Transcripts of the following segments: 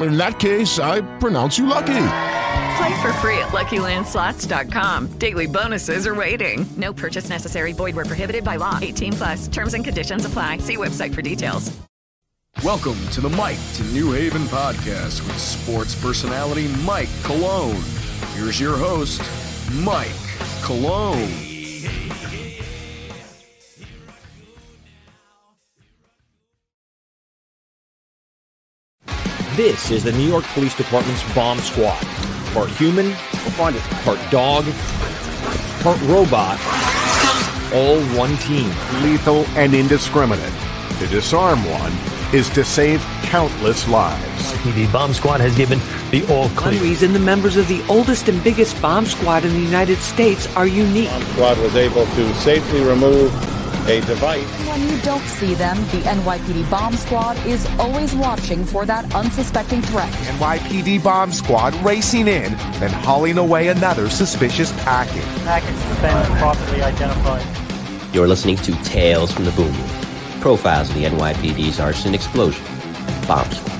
In that case, I pronounce you lucky. Play for free at LuckyLandSlots.com. Daily bonuses are waiting. No purchase necessary. Void where prohibited by law. 18 plus. Terms and conditions apply. See website for details. Welcome to the Mike to New Haven podcast with sports personality Mike Cologne. Here's your host, Mike Cologne. This is the New York Police Department's bomb squad. Part human, part dog, part robot, all one team. Lethal and indiscriminate. To disarm one is to save countless lives. PD Bomb Squad has given the all clear. One reason the members of the oldest and biggest bomb squad in the United States are unique. Bomb Squad was able to safely remove a device. When you don't see them, the NYPD Bomb Squad is always watching for that unsuspecting threat. NYPD Bomb Squad racing in and hauling away another suspicious package. Package has been properly identified. You're listening to Tales from the Boom Room. Profiles of the NYPD's arson explosion. Bomb Squad.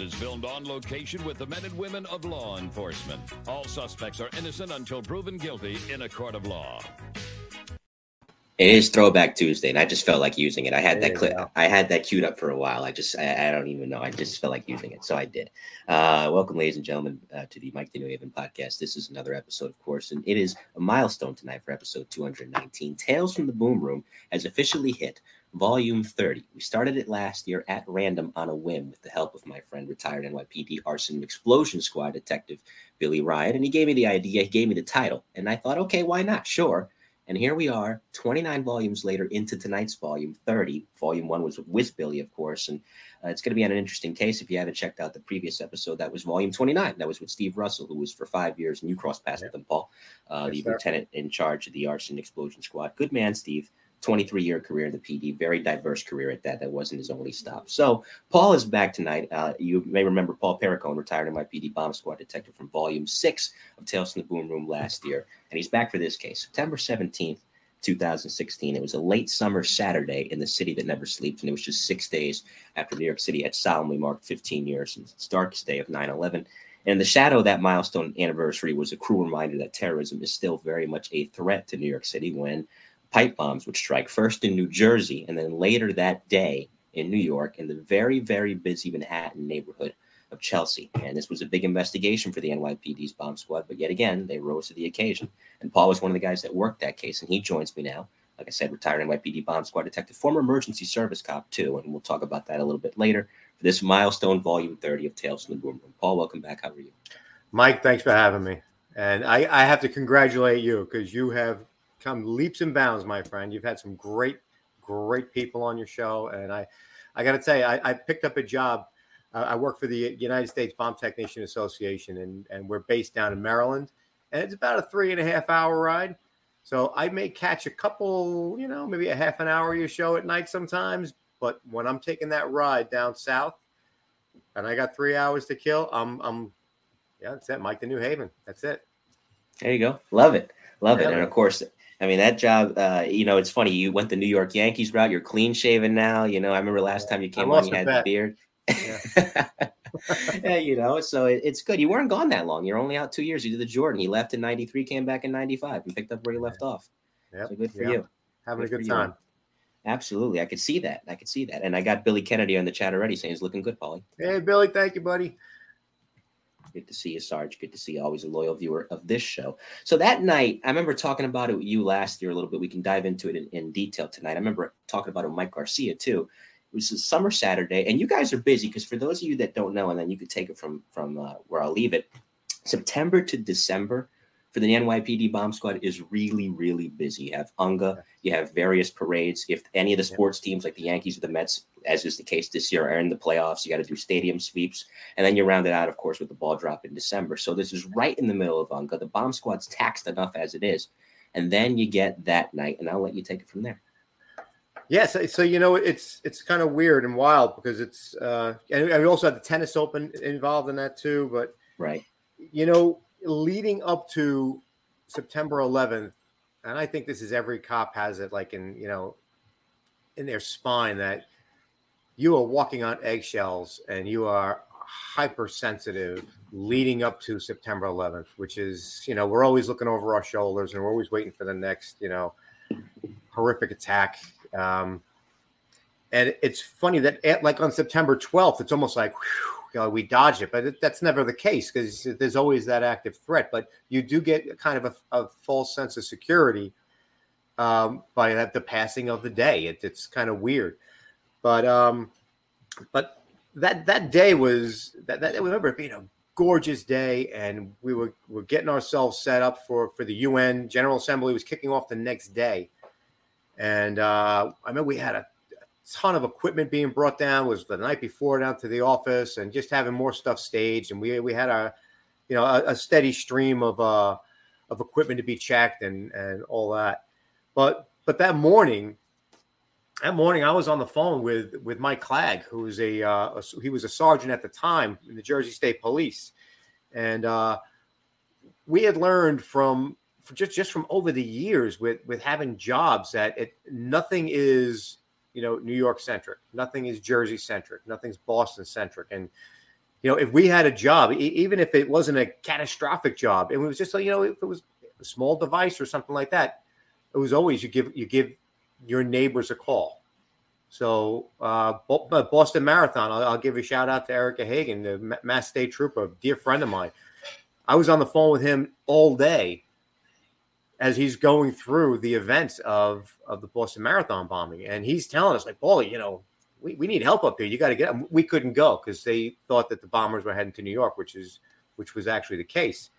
with the men and women of law enforcement. All suspects are innocent until proven guilty in a court of law. It is Throwback Tuesday, and I just felt like using it. I had that clip. I had that queued up for a while. I just, I, I, don't even know. I just felt like using it, so I did. Uh, welcome, ladies and gentlemen, uh, to the Mike the New Haven podcast. This is another episode, of course, and it is a milestone tonight for episode 219. Tales from the Boom Room has officially hit Volume 30. We started it last year at random on a whim with the help of my friend, retired NYPD arson explosion squad detective Billy Ryan. And he gave me the idea, he gave me the title. And I thought, okay, why not? Sure. And here we are, 29 volumes later into tonight's volume 30. Volume one was with Billy, of course. And uh, it's going to be an interesting case. If you haven't checked out the previous episode, that was volume 29. That was with Steve Russell, who was for five years, and you crossed paths with him, Paul, uh, yes, the sir. lieutenant in charge of the arson explosion squad. Good man, Steve. 23 year career in the PD, very diverse career at that. That wasn't his only stop. So Paul is back tonight. Uh, you may remember Paul Perricone, retired NYPD bomb squad detective from volume six of Tales from the Boom Room last year. And he's back for this case, September 17th. 2016. It was a late summer Saturday in the city that never sleeps, and it was just six days after New York City had solemnly marked 15 years since its darkest day of 9 11. And the shadow of that milestone anniversary was a cruel reminder that terrorism is still very much a threat to New York City when pipe bombs would strike first in New Jersey and then later that day in New York in the very, very busy Manhattan neighborhood of Chelsea. And this was a big investigation for the NYPD's bomb squad, but yet again, they rose to the occasion. And Paul was one of the guys that worked that case, and he joins me now. Like I said, retired NYPD bomb squad detective, former emergency service cop, too. And we'll talk about that a little bit later for this milestone volume 30 of Tales from the Boom Room. Paul, welcome back. How are you? Mike, thanks for having me. And I, I have to congratulate you because you have come leaps and bounds, my friend. You've had some great, great people on your show, and I, I got to tell you, I, I, picked up a job uh, I work for the United States Bomb Technician Association, and and we're based down in Maryland, and it's about a three and a half hour ride. So I may catch a couple, you know, maybe a half an hour of your show at night sometimes. But when I'm taking that ride down south, and I got three hours to kill, I'm I'm yeah, that's it, Mike the New Haven. That's it. There you go. Love it. Love it. And of course, I mean that job. Uh, you know, it's funny. You went the New York Yankees route. You're clean shaven now. You know, I remember last time you came on, you had the beard. Yeah. yeah, you know, so it, it's good. You weren't gone that long. You're only out two years. You did the Jordan. He left in '93, came back in '95, and picked up where he left off. Yeah, so good for yep. you. Having good a good time. You. Absolutely, I could see that. I could see that, and I got Billy Kennedy on the chat already saying he's looking good, Paulie. Hey, Billy, thank you, buddy. Good to see you, Sarge. Good to see you. Always a loyal viewer of this show. So that night, I remember talking about it with you last year a little bit. We can dive into it in, in detail tonight. I remember talking about it with Mike Garcia too. It was a summer Saturday, and you guys are busy because for those of you that don't know, and then you could take it from from uh, where I'll leave it. September to December for the NYPD bomb squad is really, really busy. You have UNGA, you have various parades. If any of the sports teams like the Yankees or the Mets, as is the case this year, are in the playoffs, you got to do stadium sweeps. And then you round it out, of course, with the ball drop in December. So this is right in the middle of UNGA. The bomb squad's taxed enough as it is. And then you get that night, and I'll let you take it from there. Yes, yeah, so, so, you know it's it's kind of weird and wild because it's uh and we also had the tennis open involved in that too, but right. You know, leading up to September 11th, and I think this is every cop has it like in, you know, in their spine that you are walking on eggshells and you are hypersensitive leading up to September 11th, which is, you know, we're always looking over our shoulders and we're always waiting for the next, you know, horrific attack. Um, and it's funny that, at, like on September 12th, it's almost like, whew, you know, we dodge it, but it, that's never the case because there's always that active threat. But you do get kind of a, a false sense of security um, by that, the passing of the day. It, it's kind of weird, but um, but that that day was that, that remember it being a gorgeous day, and we were were getting ourselves set up for for the UN General Assembly was kicking off the next day, and uh, I mean we had a ton of equipment being brought down. was the night before down to the office and just having more stuff staged. And we we had a you know a, a steady stream of uh of equipment to be checked and and all that. But but that morning, that morning I was on the phone with with Mike Clegg, who was a, uh, a he was a sergeant at the time in the Jersey State Police, and uh, we had learned from just just from over the years with with having jobs that it nothing is you know New York centric. Nothing is Jersey centric. Nothing's Boston centric. And you know, if we had a job, even if it wasn't a catastrophic job, it was just like you know, if it was a small device or something like that, it was always you give you give your neighbors a call. So uh, Boston Marathon, I'll, I'll, give a shout out to Erica Hagan, the Mass State Trooper, dear friend of mine. I was on the phone with him all day as he's going through the events of of the Boston Marathon bombing, and he's telling us like, Paulie, you know, we, we need help up here. You got to get. Up. We couldn't go because they thought that the bombers were heading to New York, which is which was actually the case.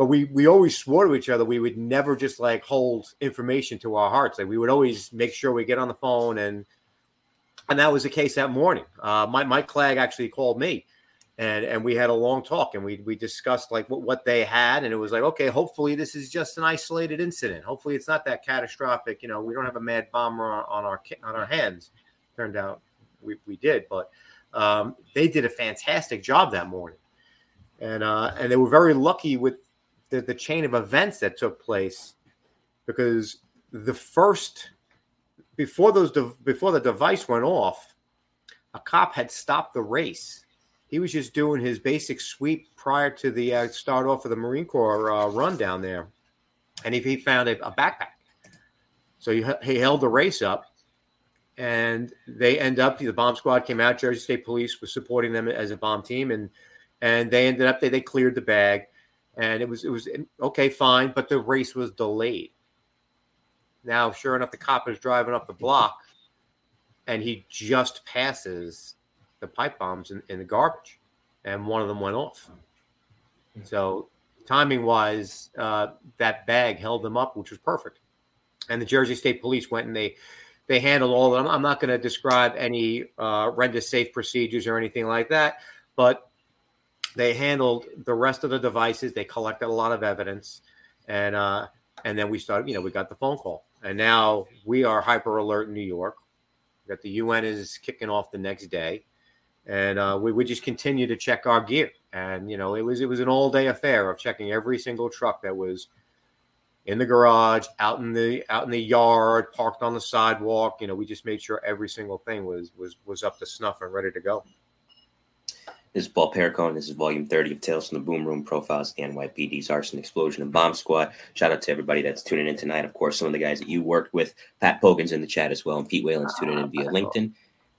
But we we always swore to each other we would never just like hold information to our hearts. Like we would always make sure we get on the phone and and that was the case that morning. Uh, Mike, Mike Clegg actually called me and and we had a long talk and we we discussed like what, what they had and it was like okay hopefully this is just an isolated incident hopefully it's not that catastrophic you know we don't have a mad bomber on, on our on our hands turned out we, we did but um, they did a fantastic job that morning and uh, and they were very lucky with the, the chain of events that took place because the first before those before the device went off a cop had stopped the race he was just doing his basic sweep prior to the uh, start off of the Marine Corps uh, run down there, and he, he found a, a backpack. So he, he held the race up, and they end up. The bomb squad came out. Jersey State Police was supporting them as a bomb team, and and they ended up they they cleared the bag, and it was it was okay, fine, but the race was delayed. Now, sure enough, the cop is driving up the block, and he just passes the pipe bombs in, in the garbage, and one of them went off. So timing wise, uh, that bag held them up, which was perfect. And the Jersey State Police went and they they handled all of them. I'm not going to describe any uh, render safe procedures or anything like that, but they handled the rest of the devices. They collected a lot of evidence, and uh, and then we started. You know, we got the phone call, and now we are hyper alert in New York. That the UN is kicking off the next day, and uh, we we just continue to check our gear. And you know, it was it was an all day affair of checking every single truck that was in the garage, out in the out in the yard, parked on the sidewalk. You know, we just made sure every single thing was was was up to snuff and ready to go. This is Paul Pericone. This is volume 30 of Tales from the Boom Room Profiles, the NYPD's Arson, Explosion, and Bomb Squad. Shout out to everybody that's tuning in tonight. Of course, some of the guys that you worked with. Pat Pogan's in the chat as well, and Pete Whalen's tuning in via LinkedIn.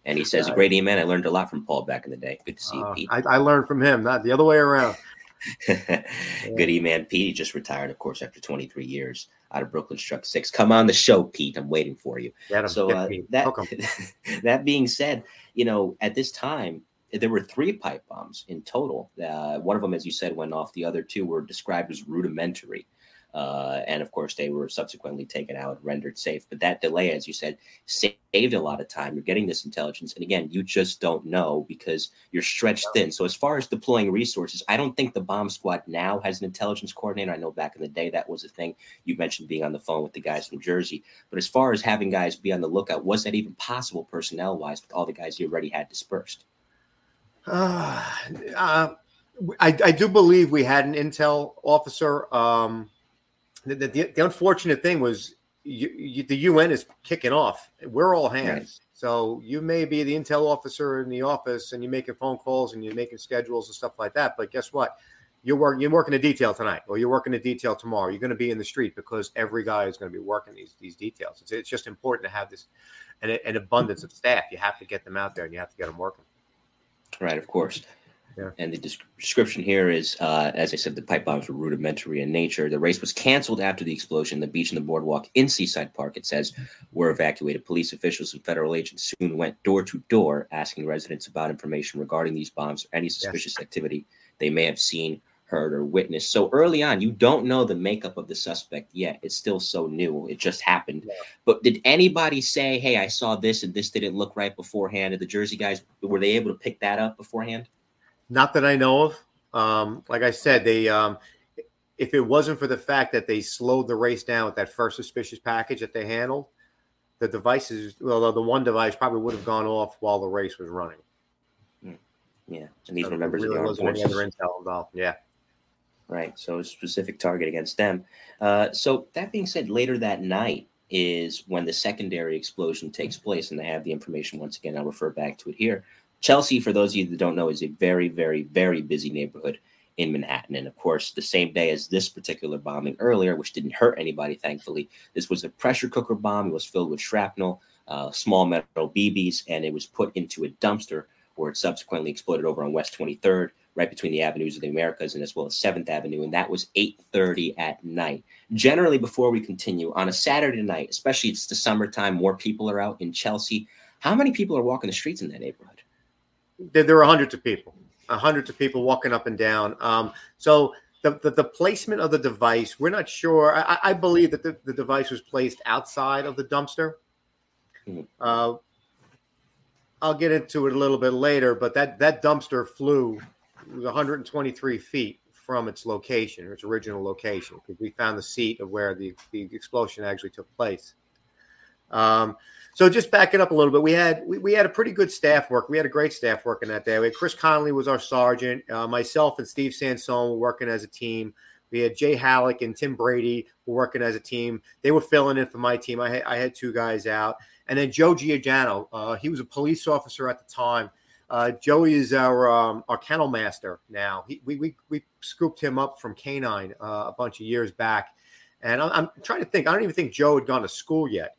And he says, a great email. I learned a lot from Paul back in the day. Good to see you, Uh, Pete. I, I learned from him, not the other way around. Good E-Man Pete. He just retired, of course, after 23 years out of Brooklyn Struck Six. Come on the show, Pete. I'm waiting for you. So uh, that that being said, you know, at this time there were three pipe bombs in total. Uh, one of them, as you said, went off. The other two were described as rudimentary. Uh, and of course, they were subsequently taken out, rendered safe. But that delay, as you said, saved a lot of time. You're getting this intelligence. And again, you just don't know because you're stretched thin. So, as far as deploying resources, I don't think the bomb squad now has an intelligence coordinator. I know back in the day that was a thing. You mentioned being on the phone with the guys from Jersey. But as far as having guys be on the lookout, was that even possible personnel wise with all the guys you already had dispersed? Uh, uh, I, I do believe we had an intel officer. Um, the, the, the unfortunate thing was you, you, the UN is kicking off. We're all hands. Right. So you may be the intel officer in the office and you're making phone calls and you're making schedules and stuff like that. But guess what? You're working. You're working a detail tonight, or you're working a detail tomorrow. You're going to be in the street because every guy is going to be working these these details. It's, it's just important to have this an, an abundance of staff. You have to get them out there and you have to get them working. Right, of course. Yeah. And the description here is, uh, as I said, the pipe bombs were rudimentary in nature. The race was canceled after the explosion. The beach and the boardwalk in Seaside Park, it says, were evacuated. Police officials and federal agents soon went door to door asking residents about information regarding these bombs or any suspicious activity they may have seen, heard, or witnessed. So early on, you don't know the makeup of the suspect yet. It's still so new. It just happened. But did anybody say, hey, I saw this and this didn't look right beforehand? Did the Jersey guys, were they able to pick that up beforehand? Not that I know of. Um, like I said, they um, if it wasn't for the fact that they slowed the race down with that first suspicious package that they handled, the devices, well, the one device probably would have gone off while the race was running. Yeah, and these So were members there of the really armed wasn't any forces. other intel involved. Yeah. Right. So a specific target against them. Uh, so that being said, later that night is when the secondary explosion takes place, and I have the information once again. I'll refer back to it here. Chelsea, for those of you that don't know, is a very, very, very busy neighborhood in Manhattan. And of course, the same day as this particular bombing earlier, which didn't hurt anybody, thankfully, this was a pressure cooker bomb. It was filled with shrapnel, uh, small metal BBs, and it was put into a dumpster where it subsequently exploded over on West 23rd, right between the avenues of the Americas and as well as 7th Avenue. And that was 8:30 at night. Generally, before we continue, on a Saturday night, especially it's the summertime, more people are out in Chelsea. How many people are walking the streets in that neighborhood? There, there were hundreds of people, uh, hundreds of people walking up and down. Um, so the, the, the placement of the device, we're not sure. I, I- believe that the, the device was placed outside of the dumpster. Uh, I'll get into it a little bit later, but that, that dumpster flew was 123 feet from its location, its original location, because we found the seat of where the, the explosion actually took place. Um, so just backing up a little bit, we had we, we had a pretty good staff work. We had a great staff working that day. We had Chris Connolly was our sergeant. Uh, myself and Steve Sansone were working as a team. We had Jay Halleck and Tim Brady were working as a team. They were filling in for my team. I had, I had two guys out, and then Joe Giordano. Uh, he was a police officer at the time. Uh, Joey is our um, our kennel master now. He, we, we we scooped him up from Canine uh, a bunch of years back, and I'm, I'm trying to think. I don't even think Joe had gone to school yet.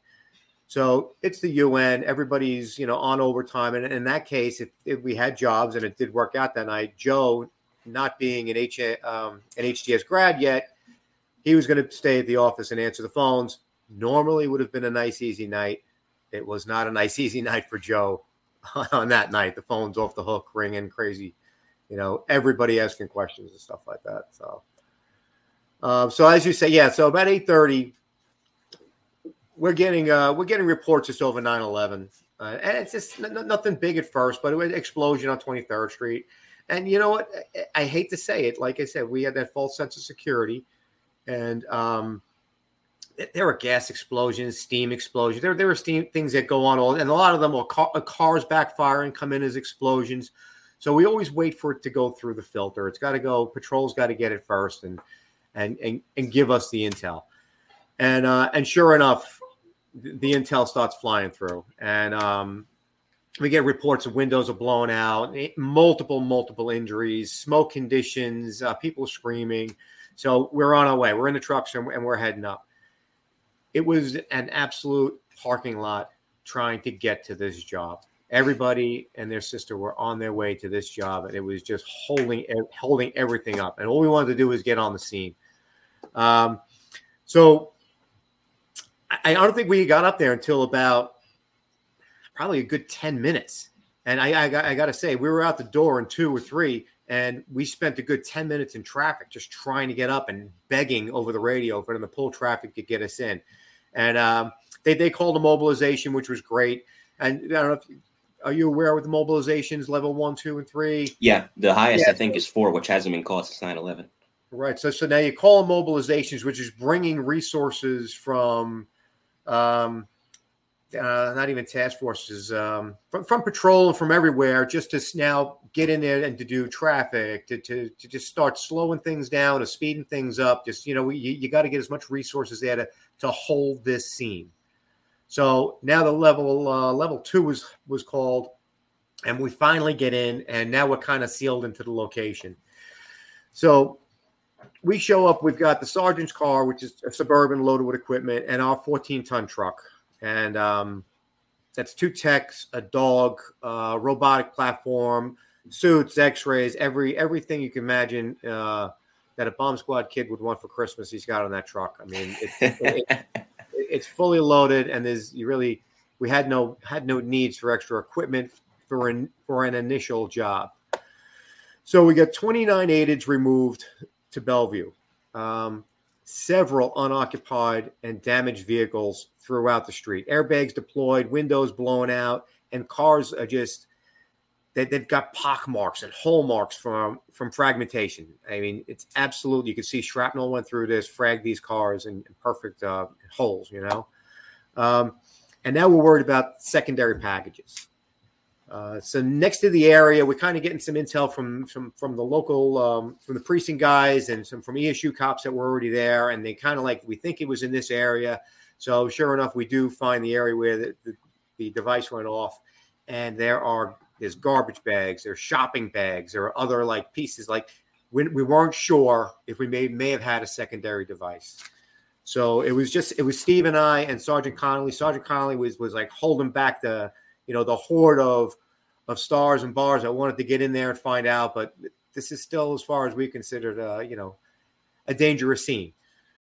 So it's the UN. Everybody's you know on overtime, and in that case, if, if we had jobs and it did work out that night, Joe, not being an H um, an HDS grad yet, he was going to stay at the office and answer the phones. Normally, would have been a nice easy night. It was not a nice easy night for Joe on that night. The phone's off the hook, ringing crazy. You know, everybody asking questions and stuff like that. So, um, so as you say, yeah. So about eight thirty, we're getting uh, we're getting reports just over 9-11. Uh, and it's just n- nothing big at first, but it was explosion on 23rd Street. And you know what? I, I hate to say it. Like I said, we had that false sense of security. And um, there were gas explosions, steam explosions. There, there were steam things that go on, all, and a lot of them were car, cars and come in as explosions. So we always wait for it to go through the filter. It's got to go. Patrol's got to get it first, and and and and give us the intel. And uh, and sure enough, the intel starts flying through, and um, we get reports of windows are blown out, eh, multiple multiple injuries, smoke conditions, uh, people screaming. So we're on our way. We're in the trucks and we're heading up. It was an absolute parking lot trying to get to this job. Everybody and their sister were on their way to this job, and it was just holding holding everything up. And all we wanted to do was get on the scene. Um, so I, don't think we got up there until about probably a good 10 minutes. And I, I, I got to say, we were out the door in two or three, and we spent a good 10 minutes in traffic just trying to get up and begging over the radio for them to pull traffic to get us in. And um, they, they called a mobilization, which was great. And I don't know if are you aware with mobilizations level one, two, and three? Yeah, the highest yeah. I think is four, which hasn't been called since 9 11. Right. So so now you call mobilizations, which is bringing resources from um, uh, not even task forces, um, from, from patrol and from everywhere, just to now get in there and to do traffic, to, to, to just start slowing things down, to speeding things up. Just, you know, you, you got to get as much resources there to, to hold this scene. So now the level uh, level two was was called, and we finally get in, and now we're kind of sealed into the location. So we show up. We've got the sergeant's car, which is a suburban loaded with equipment, and our 14 ton truck. And um, that's two techs, a dog, uh, robotic platform, suits, X-rays, every everything you can imagine uh, that a bomb squad kid would want for Christmas. He's got on that truck. I mean, it's, it, it, it's fully loaded, and there's you really we had no had no needs for extra equipment for an for an initial job. So we got 29 aids removed to Bellevue. Um, several unoccupied and damaged vehicles throughout the street. Airbags deployed, windows blown out, and cars are just they, they've got pock marks and hole marks from from fragmentation. I mean, it's absolutely you can see shrapnel went through this, fragged these cars in, in perfect uh, holes. You know, um, and now we're worried about secondary packages. Uh, so next to the area, we're kind of getting some intel from from from the local um, from the precinct guys and some from ESU cops that were already there, and they kind of like we think it was in this area. So sure enough, we do find the area where the, the, the device went off, and there are there's garbage bags, there's shopping bags, there are other like pieces. Like we, we weren't sure if we may may have had a secondary device. So it was just it was Steve and I and Sergeant Connolly. Sergeant Connolly was was like holding back the you know the horde of of stars and bars. I wanted to get in there and find out, but this is still as far as we considered, uh, you know, a dangerous scene.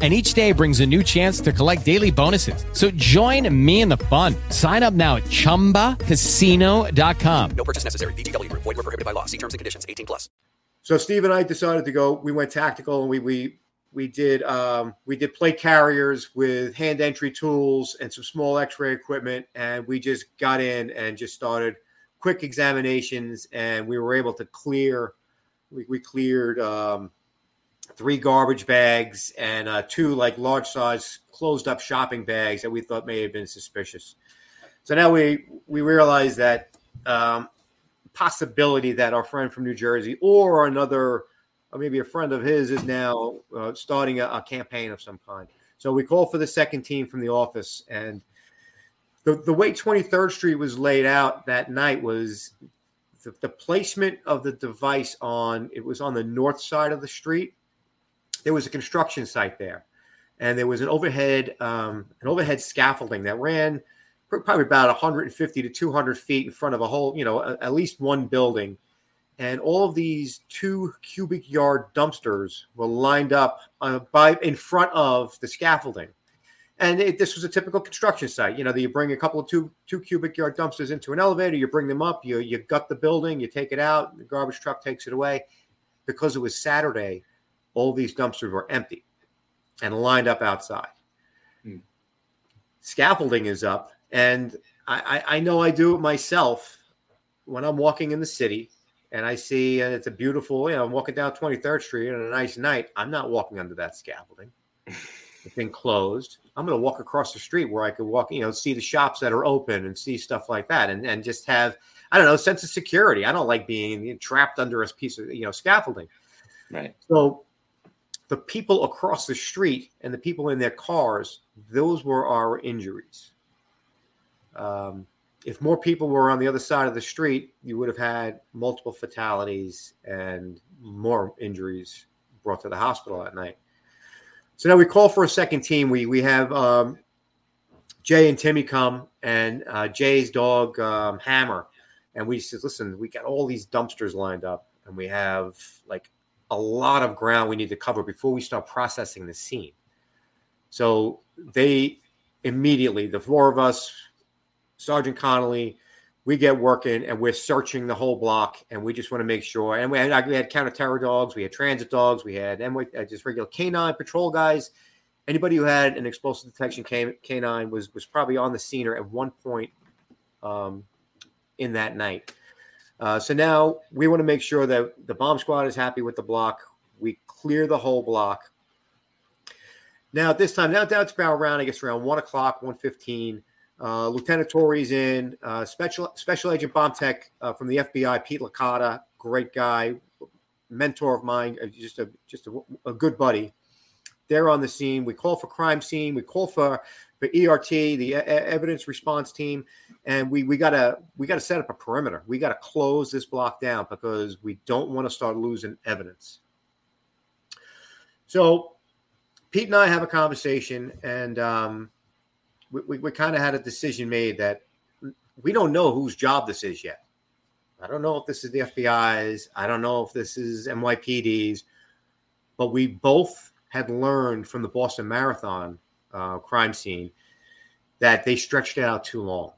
and each day brings a new chance to collect daily bonuses. So join me in the fun. Sign up now at ChumbaCasino.com. No purchase necessary. VGW. Void were prohibited by law. See terms and conditions. 18 plus. So Steve and I decided to go. We went tactical and we we we did um, we did plate carriers with hand entry tools and some small X-ray equipment, and we just got in and just started quick examinations, and we were able to clear. We, we cleared. Um, three garbage bags and uh, two like large size closed up shopping bags that we thought may have been suspicious. So now we we realize that um, possibility that our friend from New Jersey or another or maybe a friend of his is now uh, starting a, a campaign of some kind. So we call for the second team from the office, and the the way 23rd Street was laid out that night was the, the placement of the device on it was on the north side of the street. There was a construction site there, and there was an overhead um, an overhead scaffolding that ran probably about 150 to 200 feet in front of a whole, you know, a, at least one building. And all of these two cubic yard dumpsters were lined up uh, by in front of the scaffolding. And it, this was a typical construction site. You know, you bring a couple of two two cubic yard dumpsters into an elevator, you bring them up, you you gut the building, you take it out, the garbage truck takes it away. Because it was Saturday, all these dumpsters were empty and lined up outside. Hmm. Scaffolding is up, and I, I know I do it myself when I'm walking in the city and I see and it's a beautiful, you know, I'm walking down 23rd Street on a nice night. I'm not walking under that scaffolding. It's been closed. I'm going to walk across the street where I could walk, you know, see the shops that are open and see stuff like that and, and just have, I don't know, sense of security. I don't like being trapped under a piece of, you know, scaffolding. Right. So the people across the street and the people in their cars, those were our injuries. Um, if more people were on the other side of the street, you would have had multiple fatalities and more injuries brought to the hospital that night. So now we call for a second team. We we have um, Jay and Timmy come, and uh, Jay's dog um, Hammer, and we said, "Listen, we got all these dumpsters lined up, and we have like a lot of ground we need to cover before we start processing the scene." So they immediately, the four of us, Sergeant Connolly, we get working and we're searching the whole block and we just want to make sure. And we had, we had counter terror dogs, we had transit dogs, we had MY, uh, just regular canine patrol guys. Anybody who had an explosive detection canine was was probably on the scene or at one point um, in that night. Uh, so now we want to make sure that the bomb squad is happy with the block. We clear the whole block. Now at this time, now, now it's about around I guess around one o'clock, one fifteen. Uh, Lieutenant Torrey's in. Uh, Special Special Agent Bomb Tech uh, from the FBI, Pete Licata, great guy, mentor of mine, uh, just a just a, a, good buddy. They're on the scene. We call for crime scene. We call for for ERT, the evidence response team, and we we gotta we gotta set up a perimeter. We gotta close this block down because we don't want to start losing evidence. So Pete and I have a conversation, and um, we, we, we kind of had a decision made that we don't know whose job this is yet. I don't know if this is the FBI's. I don't know if this is NYPD's, but we both had learned from the Boston Marathon uh, crime scene that they stretched it out too long.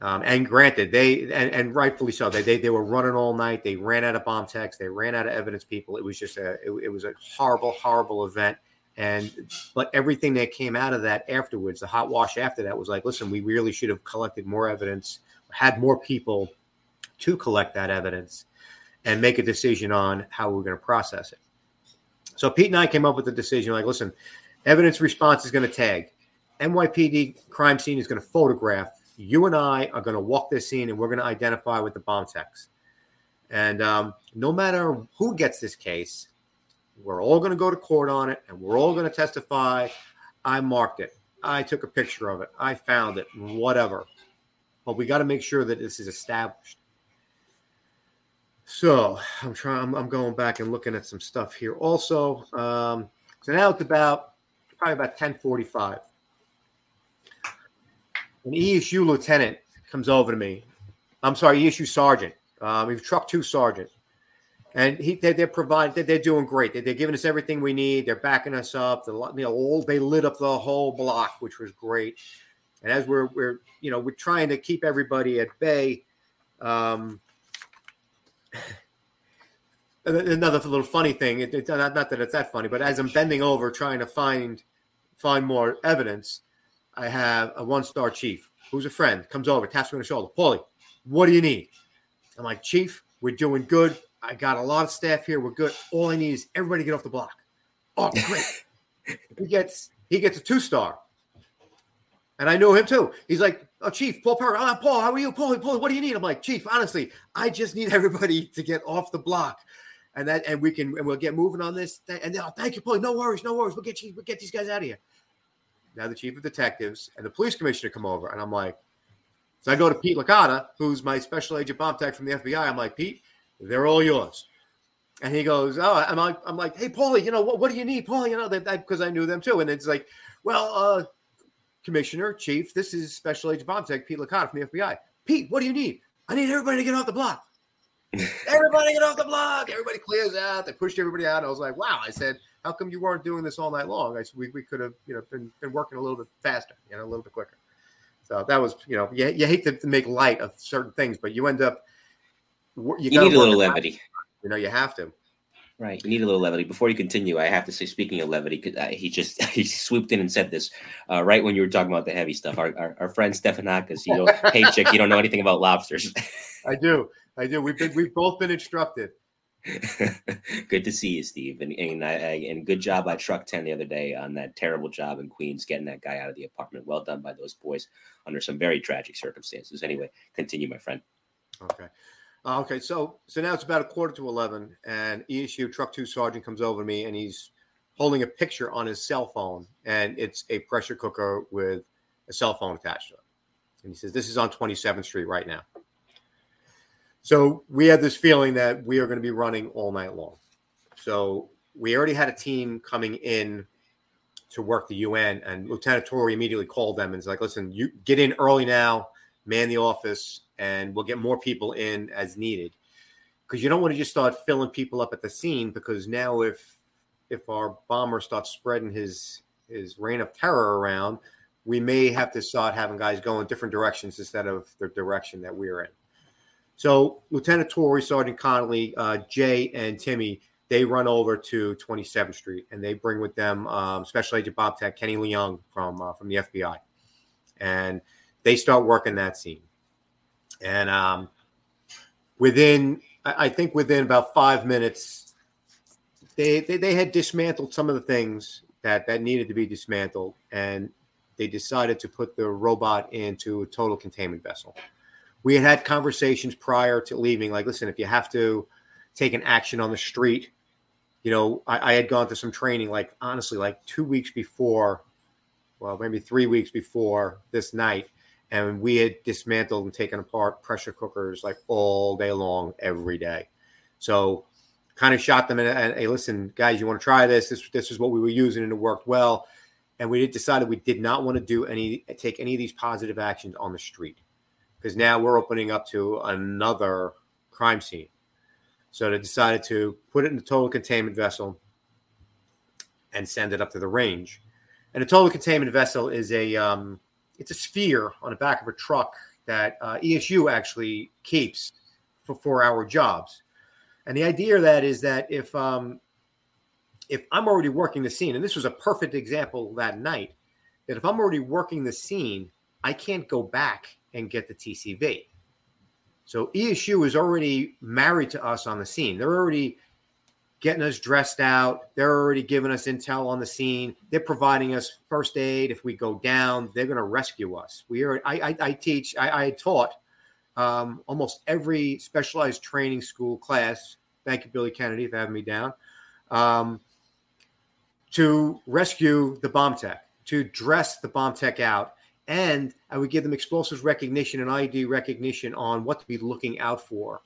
Um, and granted, they and, and rightfully so. They, they they were running all night. They ran out of bomb techs. They ran out of evidence people. It was just a it, it was a horrible horrible event. And but everything that came out of that afterwards, the hot wash after that was like, listen, we really should have collected more evidence, had more people to collect that evidence and make a decision on how we're going to process it. So Pete and I came up with the decision like, listen, evidence response is going to tag. NYPD crime scene is going to photograph. You and I are going to walk this scene and we're going to identify with the bomb techs. And um, no matter who gets this case, we're all going to go to court on it and we're all going to testify. I marked it. I took a picture of it. I found it, whatever. But we got to make sure that this is established. So I'm trying, I'm, I'm, going back and looking at some stuff here also. Um, so now it's about probably about 1045. An ESU lieutenant comes over to me. I'm sorry, ESU sergeant. Um, he's truck two sergeant and he they, they're providing they're doing great they, are giving us everything we need they're backing us up the you know they lit up the whole block which was great and as we're we're you know we're trying to keep everybody at bay um another little funny thing it, it, not, not that it's that funny but as i'm bending over trying to find find more evidence i have a one star chief who's a friend comes over taps me on the shoulder paulie what do you need i'm like chief we're doing good I got a lot of staff here. We're good. All I need is everybody get off the block. Oh, great. he gets he gets a two star. And I know him too. He's like, oh, Chief, Paul Perry. Oh, Paul, how are you? Paul, Paul, what do you need? I'm like, Chief, honestly, I just need everybody to get off the block. and that and we can and we'll get moving on this. And oh, thank you, Paulie. No worries, no worries. We'll get you. We'll get these guys out of here. Now the chief of detectives and the police commissioner come over, and I'm like, so I go to Pete Licata, who's my special agent bomb tech from the FBI. I'm like, Pete, they're all yours. And he goes, oh, I'm like, I'm like, hey, Paulie, you know what? What do you need, Paulie? You know that because I knew them too. And it's like, well, uh, Commissioner, Chief, this is Special Agent Bomb Tech Pete Licata from the FBI. Pete, what do you need? I need everybody to get off the block. everybody get off the block. Everybody clears out. They pushed everybody out. I was like, wow. I said, how come you weren't doing this all night long? I said, we, we could have, you know, been, been working a little bit faster, you know, a little bit quicker. So that was, you know, you, you hate to, make light of certain things, but you end up, you, you need a little levity. You know, you have to. Right, you need a little levity. Before you continue, I have to say, speaking of levity, uh, he just he swooped in and said this uh, right when you were talking about the heavy stuff. Our our, our friend Stephanakas, you know, hey chick, you don't know anything about lobsters. I do, I do. We've been we've both been instructed. good to see you, Steve, and and, I, and good job by Truck Ten the other day on that terrible job in Queens getting that guy out of the apartment. Well done by those boys under some very tragic circumstances. Anyway, continue, my friend. Okay. Uh, okay, so so now it's about a quarter to eleven, and ESU Truck Two Sergeant comes over to me, and he's holding a picture on his cell phone, and it's a pressure cooker with a cell phone attached to it. And he says, "This is on 27th Street right now." So we had this feeling that we are going to be running all night long. So we already had a team coming in to work the UN, and Lieutenant Torrey immediately called them and was like, "Listen, you get in early now, man the office, and we'll get more people in as needed." Because you don't want to just start filling people up at the scene, because now if if our bomber starts spreading his his reign of terror around, we may have to start having guys go in different directions instead of the direction that we're in. So Lieutenant Torrey, Sergeant Connolly, uh, Jay, and Timmy they run over to 27th Street and they bring with them um, Special Agent Bomb Tech, Kenny Leung from uh, from the FBI, and they start working that scene. And um, within, I think within about five minutes, they, they they had dismantled some of the things that that needed to be dismantled, and they decided to put the robot into a total containment vessel. We had had conversations prior to leaving, like, listen, if you have to take an action on the street, you know, I, I had gone to some training, like honestly, like two weeks before, well, maybe three weeks before this night, and we had dismantled and taken apart pressure cookers like all day long, every day. So, kind of shot them and hey, listen, guys, you want to try this? This this is what we were using, and it worked well. And we decided we did not want to do any take any of these positive actions on the street because now we're opening up to another crime scene. So they decided to put it in a total containment vessel and send it up to the range. And a total containment vessel is a um, it's a sphere on the back of a truck that uh, ESU actually keeps for four-hour jobs. And the idea of that is that if um, if I'm already working the scene, and this was a perfect example that night, that if I'm already working the scene, I can't go back and get the TCV. So ESU is already married to us on the scene. They're already getting us dressed out. They're already giving us intel on the scene. They're providing us first aid if we go down. They're going to rescue us. We are. I, I, I teach. I, I taught um, almost every specialized training school class. Thank you, Billy Kennedy, for having me down. Um, to rescue the bomb tech, to dress the bomb tech out, and I would give them explosives recognition and IED recognition on what to be looking out for,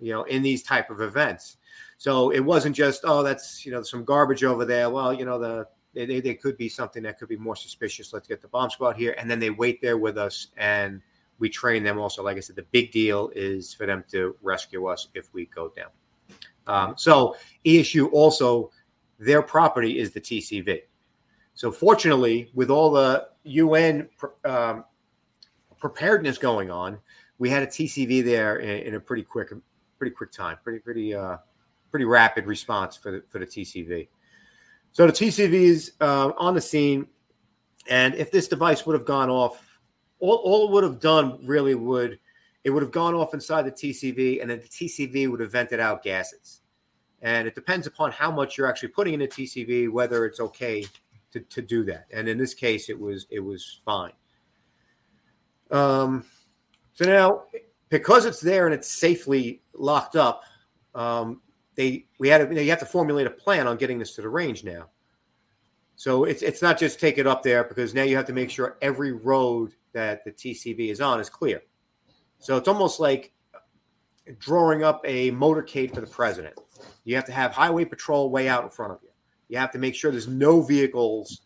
you know, in these type of events. So it wasn't just oh that's you know some garbage over there. Well, you know the they, they could be something that could be more suspicious. Let's get the bomb squad here, and then they wait there with us and we train them also. Like I said, the big deal is for them to rescue us if we go down. Um, so ESU also their property is the TCV. So fortunately, with all the UN um, preparedness going on, we had a TCV there in, in, a pretty quick, pretty quick time, pretty pretty uh, pretty rapid response for the for the TCV. So the TCV is uh, on the scene, and if this device would have gone off, all, all it would have done really would it would have gone off inside the TCV, and then the TCV would have vented out gases. And it depends upon how much you're actually putting in the TCV, whether it's okay to, to do that. And in this case, it was it was fine. Um, so now, because it's there and it's safely locked up, um, they we had to, you have to formulate a plan on getting this to the range now. So it's it's not just take it up there because now you have to make sure every road that the TCV is on is clear. So it's almost like drawing up a motorcade for the president. You have to have highway patrol way out in front of you. You have to make sure there's no vehicles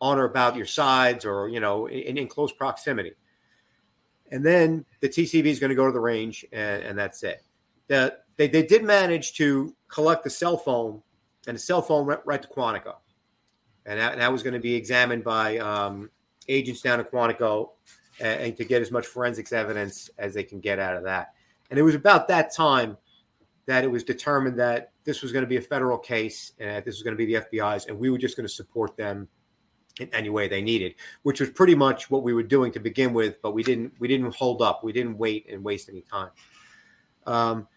on or about your sides or you know in, in close proximity. And then the TCV is going to go to the range, and, and that's it. The, they, they did manage to collect the cell phone, and the cell phone went right to Quantico. And that, that was going to be examined by um, agents down at Quantico and, and to get as much forensics evidence as they can get out of that. And it was about that time that it was determined that this was going to be a federal case and this was going to be the FBI's, and we were just going to support them in any way they needed, which was pretty much what we were doing to begin with. But we didn't we didn't hold up. We didn't wait and waste any time. Um,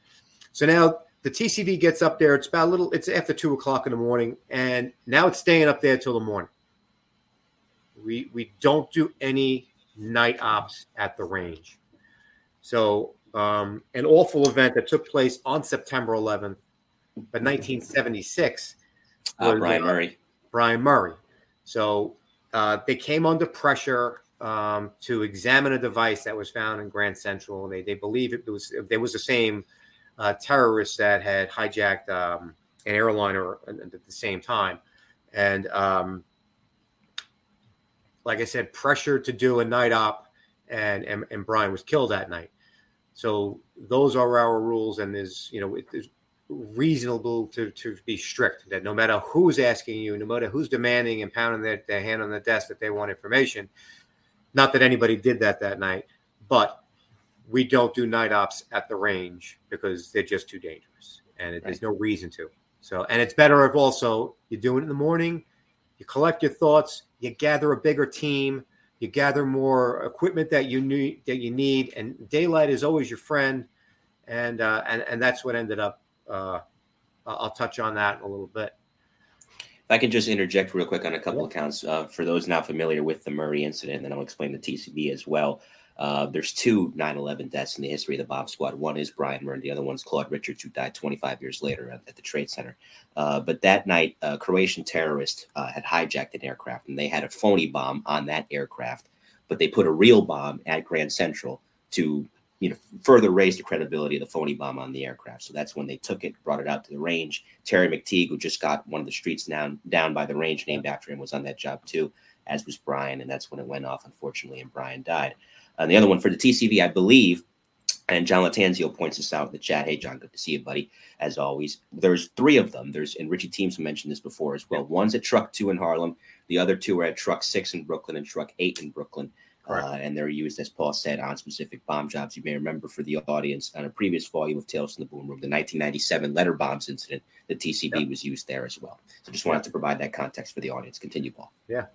so now the TCV gets up there. It's about a little. It's after two o'clock in the morning, and now it's staying up there till the morning. We we don't do any night ops at the range. So um, an awful event that took place on September 11th, but 1976. Uh, Brian Murray. Brian Murray. So uh, they came under pressure um, to examine a device that was found in Grand Central. They they believe it was there was the same uh, terrorist that had hijacked um, an airliner at the same time, and um, like I said, pressure to do a night op, and, and and Brian was killed that night. So those are our rules, and there's you know it's reasonable to, to be strict that no matter who's asking you, no matter who's demanding and pounding their, their hand on the desk that they want information, not that anybody did that that night, but we don't do night ops at the range because they're just too dangerous and it, right. there's no reason to. So, and it's better if also you do it in the morning, you collect your thoughts, you gather a bigger team, you gather more equipment that you need that you need, and daylight is always your friend, and uh, and and that's what ended up uh, I'll touch on that in a little bit. If I can just interject real quick on a couple yeah. accounts uh, for those not familiar with the Murray incident, and then I'll explain the TCV as well. Uh, there's two 9/11 deaths in the history of the bomb squad. One is Brian Murray, the other one's Claude Richards, who died 25 years later at, at the Trade Center. Uh, but that night, a Croatian terrorist uh, had hijacked an aircraft, and they had a phony bomb on that aircraft. But they put a real bomb at Grand Central to you know, further raise the credibility of the phony bomb on the aircraft. So that's when they took it, brought it out to the range. Terry McTigue, who just got one of the streets down down by the range named after him, was on that job too, as was Brian, and that's when it went off, unfortunately, and Brian died. And the other one for the TCV, I believe, and John Latanzio points this out in the chat. Hey, John, good to see you, buddy. As always, there's three of them. There's and Richie Teams mentioned this before as well. One's at Truck Two in Harlem. The other two are at Truck Six in Brooklyn and Truck Eight in Brooklyn. Uh, and they're used, as Paul said, on specific bomb jobs. You may remember for the audience on a previous volume of Tales from the Boom Room, the 1997 letter bombs incident, the TCV yep. was used there as well. So just wanted to provide that context for the audience. Continue, Paul. Yeah.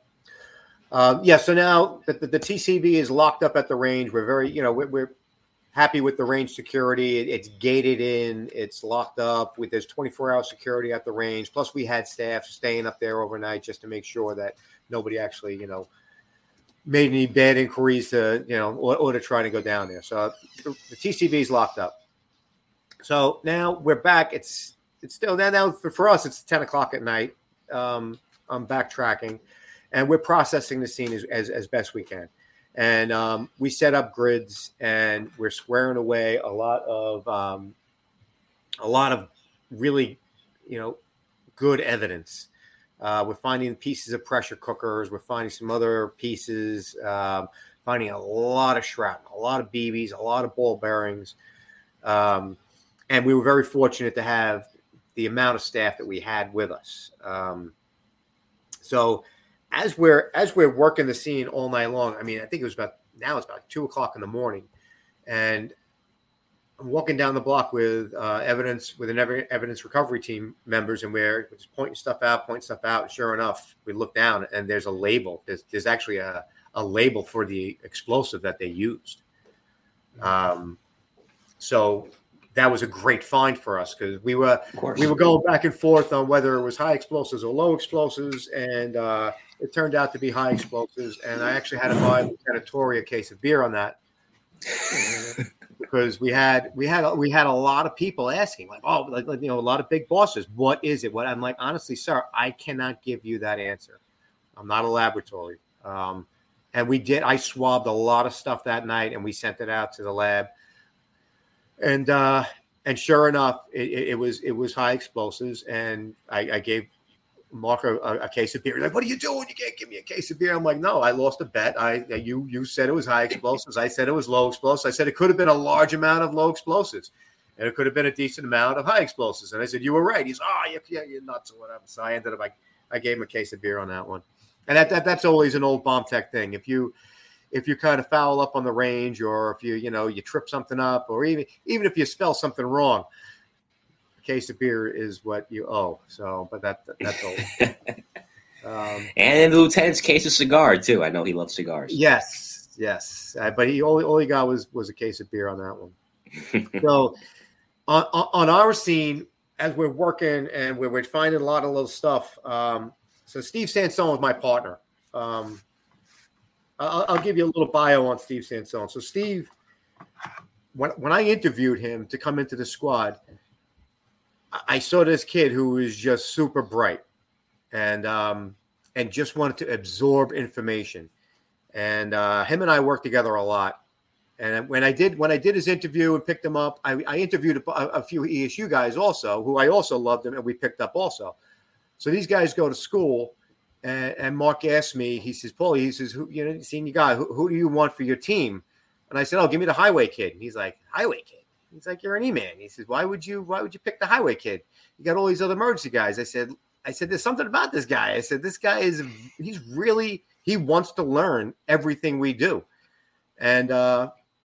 Um, yeah. So now the, the, the, TCV is locked up at the range. We're very, you know, we're, we're happy with the range security. It, it's gated in, it's locked up with there's 24 hour security at the range. Plus, we had staff staying up there overnight just to make sure that nobody actually, you know, made any bad inquiries to you know or, or to try to go down there. So the, the TCV is locked up. So now we're back. It's it's still now now for, us it's ten o'clock at night. Um, I'm backtracking, and we're processing the scene as as, as best we can. And um, we set up grids, and we're squaring away a lot of um, a lot of really you know good evidence uh, we're finding pieces of pressure cookers. We're finding some other pieces. Um, finding a lot of shrapnel, a lot of BBs, a lot of ball bearings. Um, and we were very fortunate to have the amount of staff that we had with us. Um, so as we're as we're working the scene all night long, I mean, I think it was about now it's about two o'clock in the morning, and I'm walking down the block with uh, evidence with an evidence recovery team members, and we're just pointing stuff out, pointing stuff out. Sure enough, we look down, and there's a label. There's, there's actually a, a label for the explosive that they used. Um, so that was a great find for us because we were we were going back and forth on whether it was high explosives or low explosives, and uh, it turned out to be high explosives. And I actually had to buy Torrey case of beer on that. because we had we had we had a lot of people asking like oh like, like, you know a lot of big bosses what is it what i'm like honestly sir i cannot give you that answer i'm not a laboratory um, and we did i swabbed a lot of stuff that night and we sent it out to the lab and uh and sure enough it, it, it was it was high explosives and i, I gave Mark a, a, case of beer. He's like, what are you doing? You can't give me a case of beer. I'm like, no, I lost a bet. I you you said it was high explosives. I said it was low explosives. I said it could have been a large amount of low explosives, and it could have been a decent amount of high explosives. And I said, you were right. He's, oh, yeah, yeah you're nuts or whatever. So I ended up, I, I gave him a case of beer on that one. And that, that that's always an old bomb tech thing. If you if you kind of foul up on the range, or if you you know you trip something up, or even even if you spell something wrong, case of beer is what you owe. So, but that that's all. um, and the lieutenant's case of cigar too. I know he loves cigars. Yes, yes, uh, but he all, all he got was was a case of beer on that one. so, on on our scene, as we're working and we're, we're finding a lot of little stuff. Um, so Steve Sansone was my partner. Um, I'll, I'll give you a little bio on Steve Sansone. So Steve, when when I interviewed him to come into the squad I saw this kid who was just super bright and um, and just wanted to absorb information. And uh, him and I worked together a lot. And when I did when I did his interview and picked him up, I, I interviewed a, a, few ESU guys also who I also loved them and we picked up also. So these guys go to school, and, and Mark asked me. He says, "Paul, he says, who, you know, senior guy, who, who do you want for your team?" And I said, "Oh, give me the highway kid." And he's like, "Highway kid." He's like, "You're an E-man." He says, "Why would you? Why would you pick the highway kid? You got all these other emergency guys." I said, "I said there's something about this guy." I said, "This guy is he's really he wants to learn everything we do," and uh,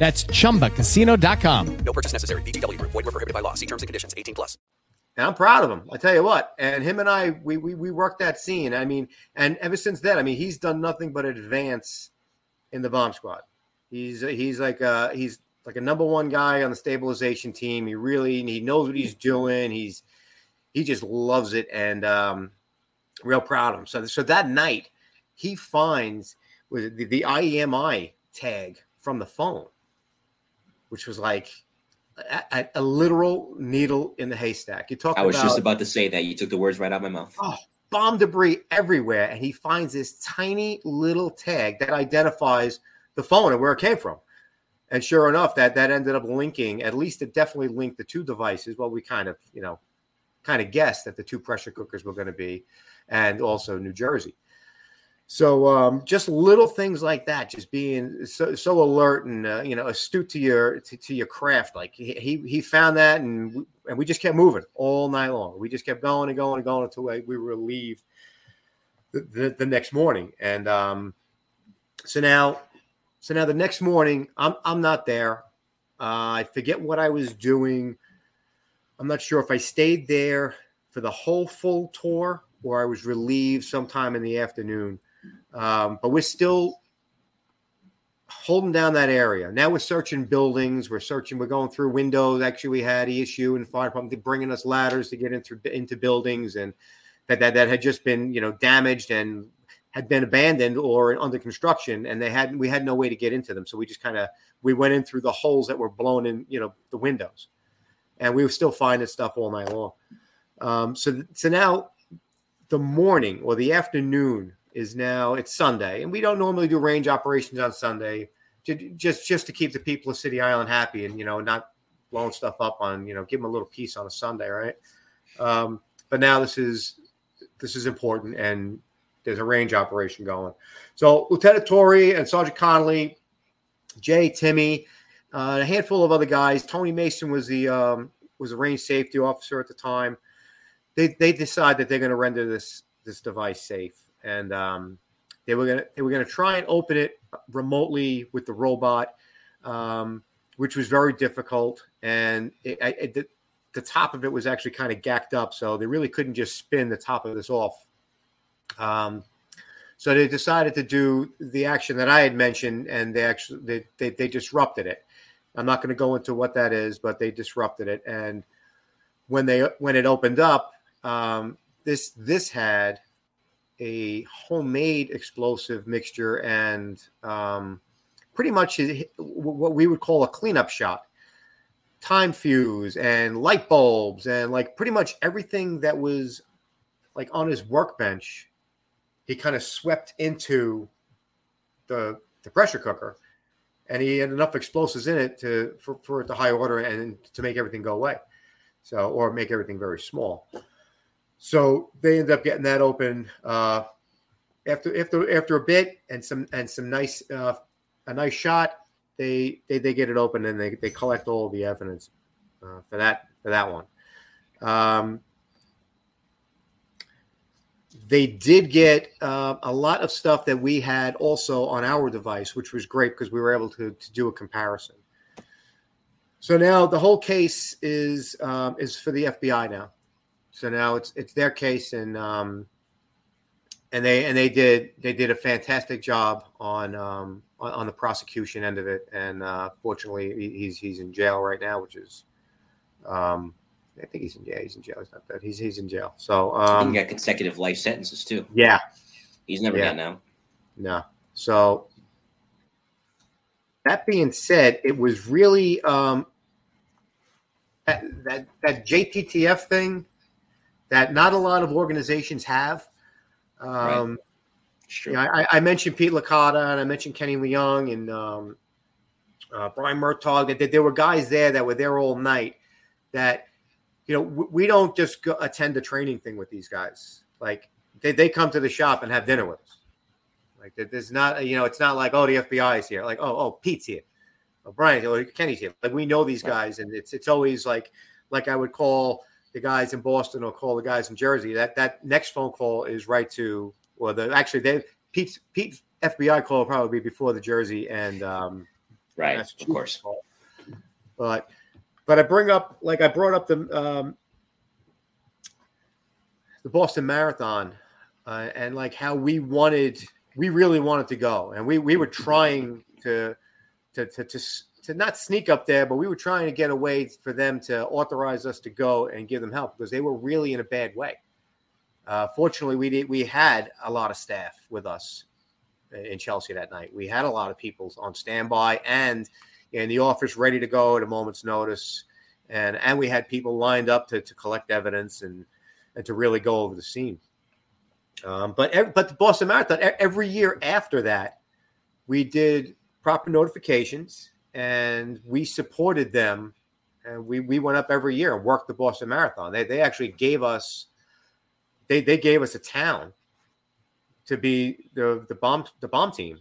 That's ChumbaCasino.com. No purchase necessary. VGW. Void were prohibited by law. See terms and conditions. 18 plus. And I'm proud of him. I tell you what. And him and I, we, we, we worked that scene. I mean, and ever since then, I mean, he's done nothing but advance in the bomb squad. He's, he's like, a, he's like a number one guy on the stabilization team. He really, he knows what he's doing. He's, he just loves it. And, um, real proud of him. So, so that night he finds with the, the IMEI tag from the phone which was like a, a, literal needle in the haystack. You talk. I was about, just about to say that. You took the words right out of my mouth. Oh, bomb debris everywhere, and he finds this tiny little tag that identifies the phone and where it came from. And sure enough, that that ended up linking. At least it definitely linked the two devices. Well, we kind of, you know, kind of guessed that the two pressure cookers were going to be, and also New Jersey. So um, just little things like that, just being so, so alert and uh, you know astute to your to, to, your craft. Like he he found that, and we, and we just kept moving all night long. We just kept going and going and going until we were relieved the, the, the next morning. And um, so now, so now the next morning, I'm I'm not there. Uh, I forget what I was doing. I'm not sure if I stayed there for the whole full tour or I was relieved sometime in the afternoon um, but we're still holding down that area. Now we're searching buildings. We're searching. We're going through windows. Actually, we had an issue and fire department bringing us ladders to get into into buildings and that, that that had just been you know damaged and had been abandoned or under construction, and they had we had no way to get into them. So we just kind of we went in through the holes that were blown in you know the windows, and we were still finding stuff all night long. Um, so so now the morning or the afternoon is now it's Sunday, and we don't normally do range operations on Sunday, just just to keep the people of City Island happy and you know not blowing stuff up on you know give them a little peace on a Sunday, right? Um, but now this is this is important, and there's a range operation going. So Lieutenant Torrey and Sergeant Connolly, Jay, Timmy, uh, a handful of other guys. Tony Mason was the um, was a range safety officer at the time. They they decide that they're going to render this this device safe and um, they were gonna they were gonna try and open it remotely with the robot, um, which was very difficult. And it, it, the top of it was actually kind of gacked up, so they really couldn't just spin the top of this off. Um, so they decided to do the action that I had mentioned, and they actually they they, they disrupted it. I'm not going to go into what that is, but they disrupted it. And when they when it opened up, um, this this had a homemade explosive mixture and um, pretty much what we would call a cleanup shot. Time fuse and light bulbs and like pretty much everything that was like on his workbench he kind of swept into the the pressure cooker. And he had enough explosives in it to for, for it to high order and to make everything go away. So or make everything very small so they end up getting that open uh, after after after a bit and some and some nice uh, a nice shot they they, they get it open and they, they collect all the evidence uh, for that for that one. Um, they did get uh, a lot of stuff that we had also on our device, which was great because we were able to, to do a comparison. So now the whole case is um, is for the FBI now. So now it's it's their case, and um, and they and they did they did a fantastic job on um, on, on the prosecution end of it. And uh, fortunately, he's he's in jail right now, which is, um, I think he's in jail. He's in jail. He's not that. He's he's in jail. So um, he got consecutive life sentences too. Yeah, he's never yeah. gotten out. No. So that being said, it was really um, that, that that JTTF thing that not a lot of organizations have. Um, right. You know, I, I, mentioned Pete Licata and I mentioned Kenny Leung and um, uh, Brian Murtaugh. That, that there were guys there that were there all night. That you know w- we don't just go attend the training thing with these guys. Like they, they come to the shop and have dinner with us. Like there's not you know it's not like oh the FBI is here. Like oh oh Pete's here. Oh, Brian or Kenny's here. Like we know these guys and it's it's always like like I would call the guys in Boston or call the guys in Jersey. That that next phone call is right to well, the actually they Pete's Pete's FBI call probably be before the Jersey and um, right, of course. Call. But but I bring up like I brought up the um, the Boston Marathon uh, and like how we wanted we really wanted to go and we we were trying to to to, to to not sneak up there, but we were trying to get a way for them to authorize us to go and give them help because they were really in a bad way. Uh, fortunately, we did, we had a lot of staff with us in Chelsea that night. We had a lot of people on standby and in the office ready to go at a moment's notice, and and we had people lined up to, to collect evidence and and to really go over the scene. Um, but but the Boston Marathon every year after that, we did proper notifications and we supported them, and we we went up every year and worked the Boston Marathon. They they actually gave us they they gave us a town to be the the bomb the bomb team.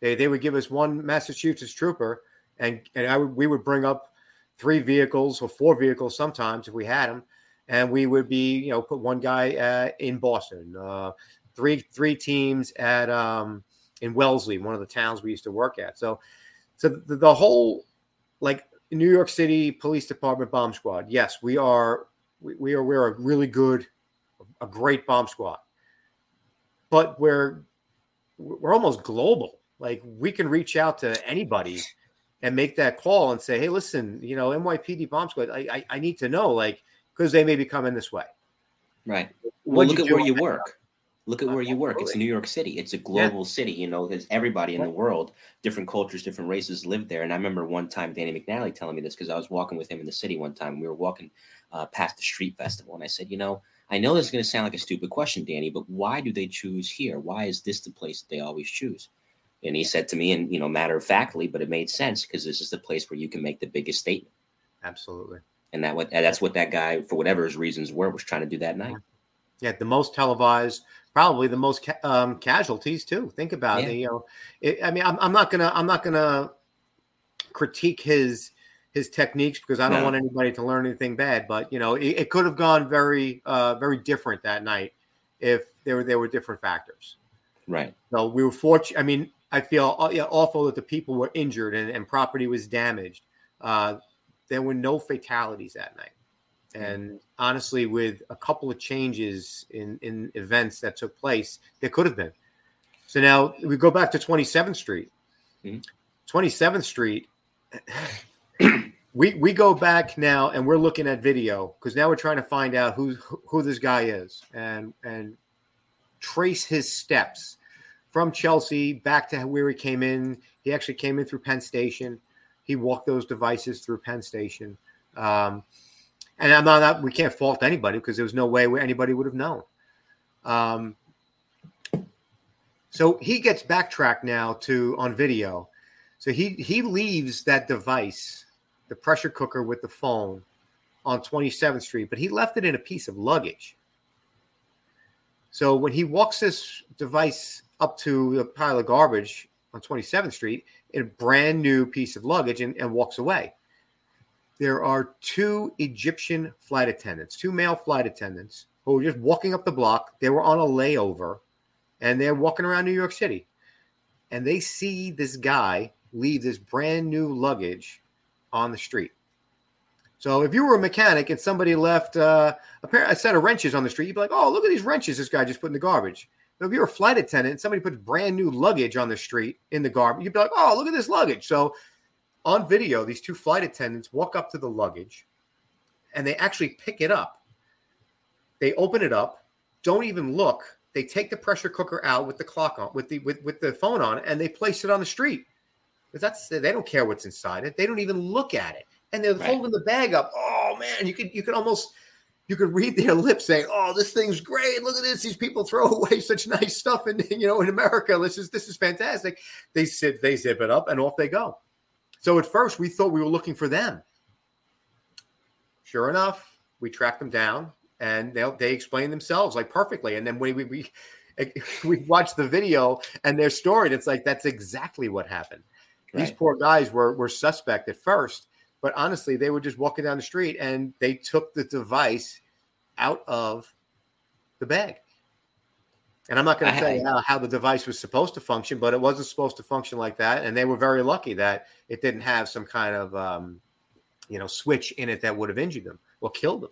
They they would give us one Massachusetts trooper, and and I would we would bring up three vehicles or four vehicles sometimes if we had them, and we would be you know put one guy uh, in Boston, uh, three three teams at um, in Wellesley, one of the towns we used to work at. So so the, the whole like New York City Police Department bomb squad. Yes, we are we, we are we're a really good a great bomb squad. But we're we're almost global. Like we can reach out to anybody and make that call and say, "Hey, listen, you know, NYPD bomb squad. I I, I need to know, like, because they may be coming this way." Right. Well, look at where you work. Look at where you work. It's New York City. It's a global yeah. city. You know, there's everybody in the world, different cultures, different races live there. And I remember one time Danny McNally telling me this because I was walking with him in the city one time. We were walking uh, past the street festival, and I said, you know, I know this is going to sound like a stupid question, Danny, but why do they choose here? Why is this the place that they always choose? And he said to me, and you know, matter of factly, but it made sense because this is the place where you can make the biggest statement. Absolutely. And that what that's what that guy, for whatever his reasons were, was trying to do that night. Yeah, the most televised, probably the most ca- um, casualties too. Think about yeah. it. You know, it, I mean, I'm, I'm not gonna I'm not gonna critique his his techniques because I don't no. want anybody to learn anything bad. But you know, it, it could have gone very, uh, very different that night if there were there were different factors. Right. So we were fortunate. I mean, I feel uh, awful that the people were injured and, and property was damaged. Uh, there were no fatalities that night. And honestly, with a couple of changes in, in events that took place, there could have been. So now we go back to 27th Street. 27th Street, we we go back now and we're looking at video because now we're trying to find out who who this guy is and and trace his steps from Chelsea back to where he came in. He actually came in through Penn Station. He walked those devices through Penn Station. Um, and I'm not, we can't fault anybody because there was no way where anybody would have known. Um, so he gets backtracked now to on video. So he he leaves that device, the pressure cooker with the phone, on 27th Street, but he left it in a piece of luggage. So when he walks this device up to a pile of garbage on 27th Street, in a brand new piece of luggage, and, and walks away. There are two Egyptian flight attendants, two male flight attendants, who were just walking up the block. They were on a layover and they're walking around New York City. And they see this guy leave this brand new luggage on the street. So if you were a mechanic and somebody left uh, a, pair, a set of wrenches on the street, you'd be like, "Oh, look at these wrenches! This guy just put in the garbage." If you're a flight attendant and somebody puts brand new luggage on the street in the garbage, you'd be like, "Oh, look at this luggage!" So on video, these two flight attendants walk up to the luggage, and they actually pick it up. They open it up, don't even look. They take the pressure cooker out with the clock on, with the with, with the phone on, and they place it on the street. But that's they don't care what's inside it. They don't even look at it and they're right. holding the bag up. Oh man, you could you could almost you could read their lips saying, "Oh, this thing's great. Look at this. These people throw away such nice stuff, and you know, in America, this is this is fantastic." They sit, they zip it up, and off they go. So at first, we thought we were looking for them. Sure enough, we tracked them down, and they they explain themselves like perfectly. And then when we we we watched the video and their story, and it's like that's exactly what happened. Right. These poor guys were were suspect at first but honestly, they were just walking down the street and they took the device out of the bag. And I'm not going to tell you how, how, the device was supposed to function, but it wasn't supposed to function like that. And they were very lucky that it didn't have some kind of, um, you know, switch in it that would have injured them or killed them.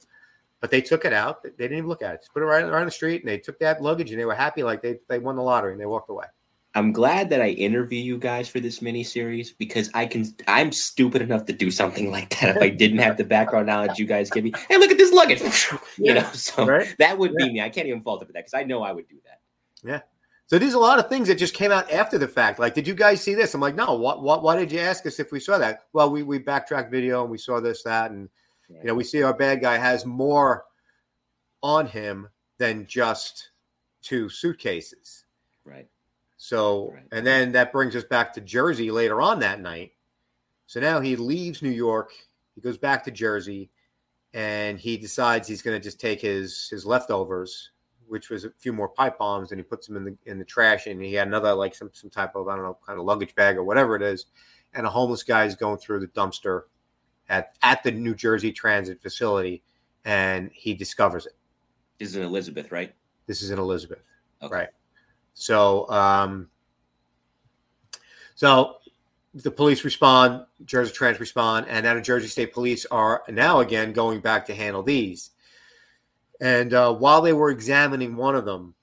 But they took it out. They didn't even look at it. Just put it right around the street, and they took that luggage, and they were happy, like they they won the lottery, and they walked away. I'm glad that I interview you guys for this mini series because I can. I'm stupid enough to do something like that if I didn't have the background knowledge you guys give me. Hey, look at this luggage, you know. So right? that would yeah. be me. I can't even fault it for that because I know I would do that. Yeah. So there's a lot of things that just came out after the fact. Like, did you guys see this? I'm like, no. What? What? Why did you ask us if we saw that? Well, we we backtracked video and we saw this, that, and right. you know, we see our bad guy has more on him than just two suitcases. Right. So, right. and then that brings us back to Jersey later on that night. So now he leaves New York, he goes back to Jersey, and he decides he's going to just take his his leftovers, which was a few more pipe bombs, and he puts them in the in the trash. And he had another like some some type of I don't know kind of luggage bag or whatever it is. And a homeless guy is going through the dumpster at at the New Jersey Transit facility, and he discovers it. This is in Elizabeth, right? This is in Elizabeth, okay. right? So, um, so the police respond, Jersey Transit respond, and now the Jersey State Police are now again going back to handle these. And uh, while they were examining one of them,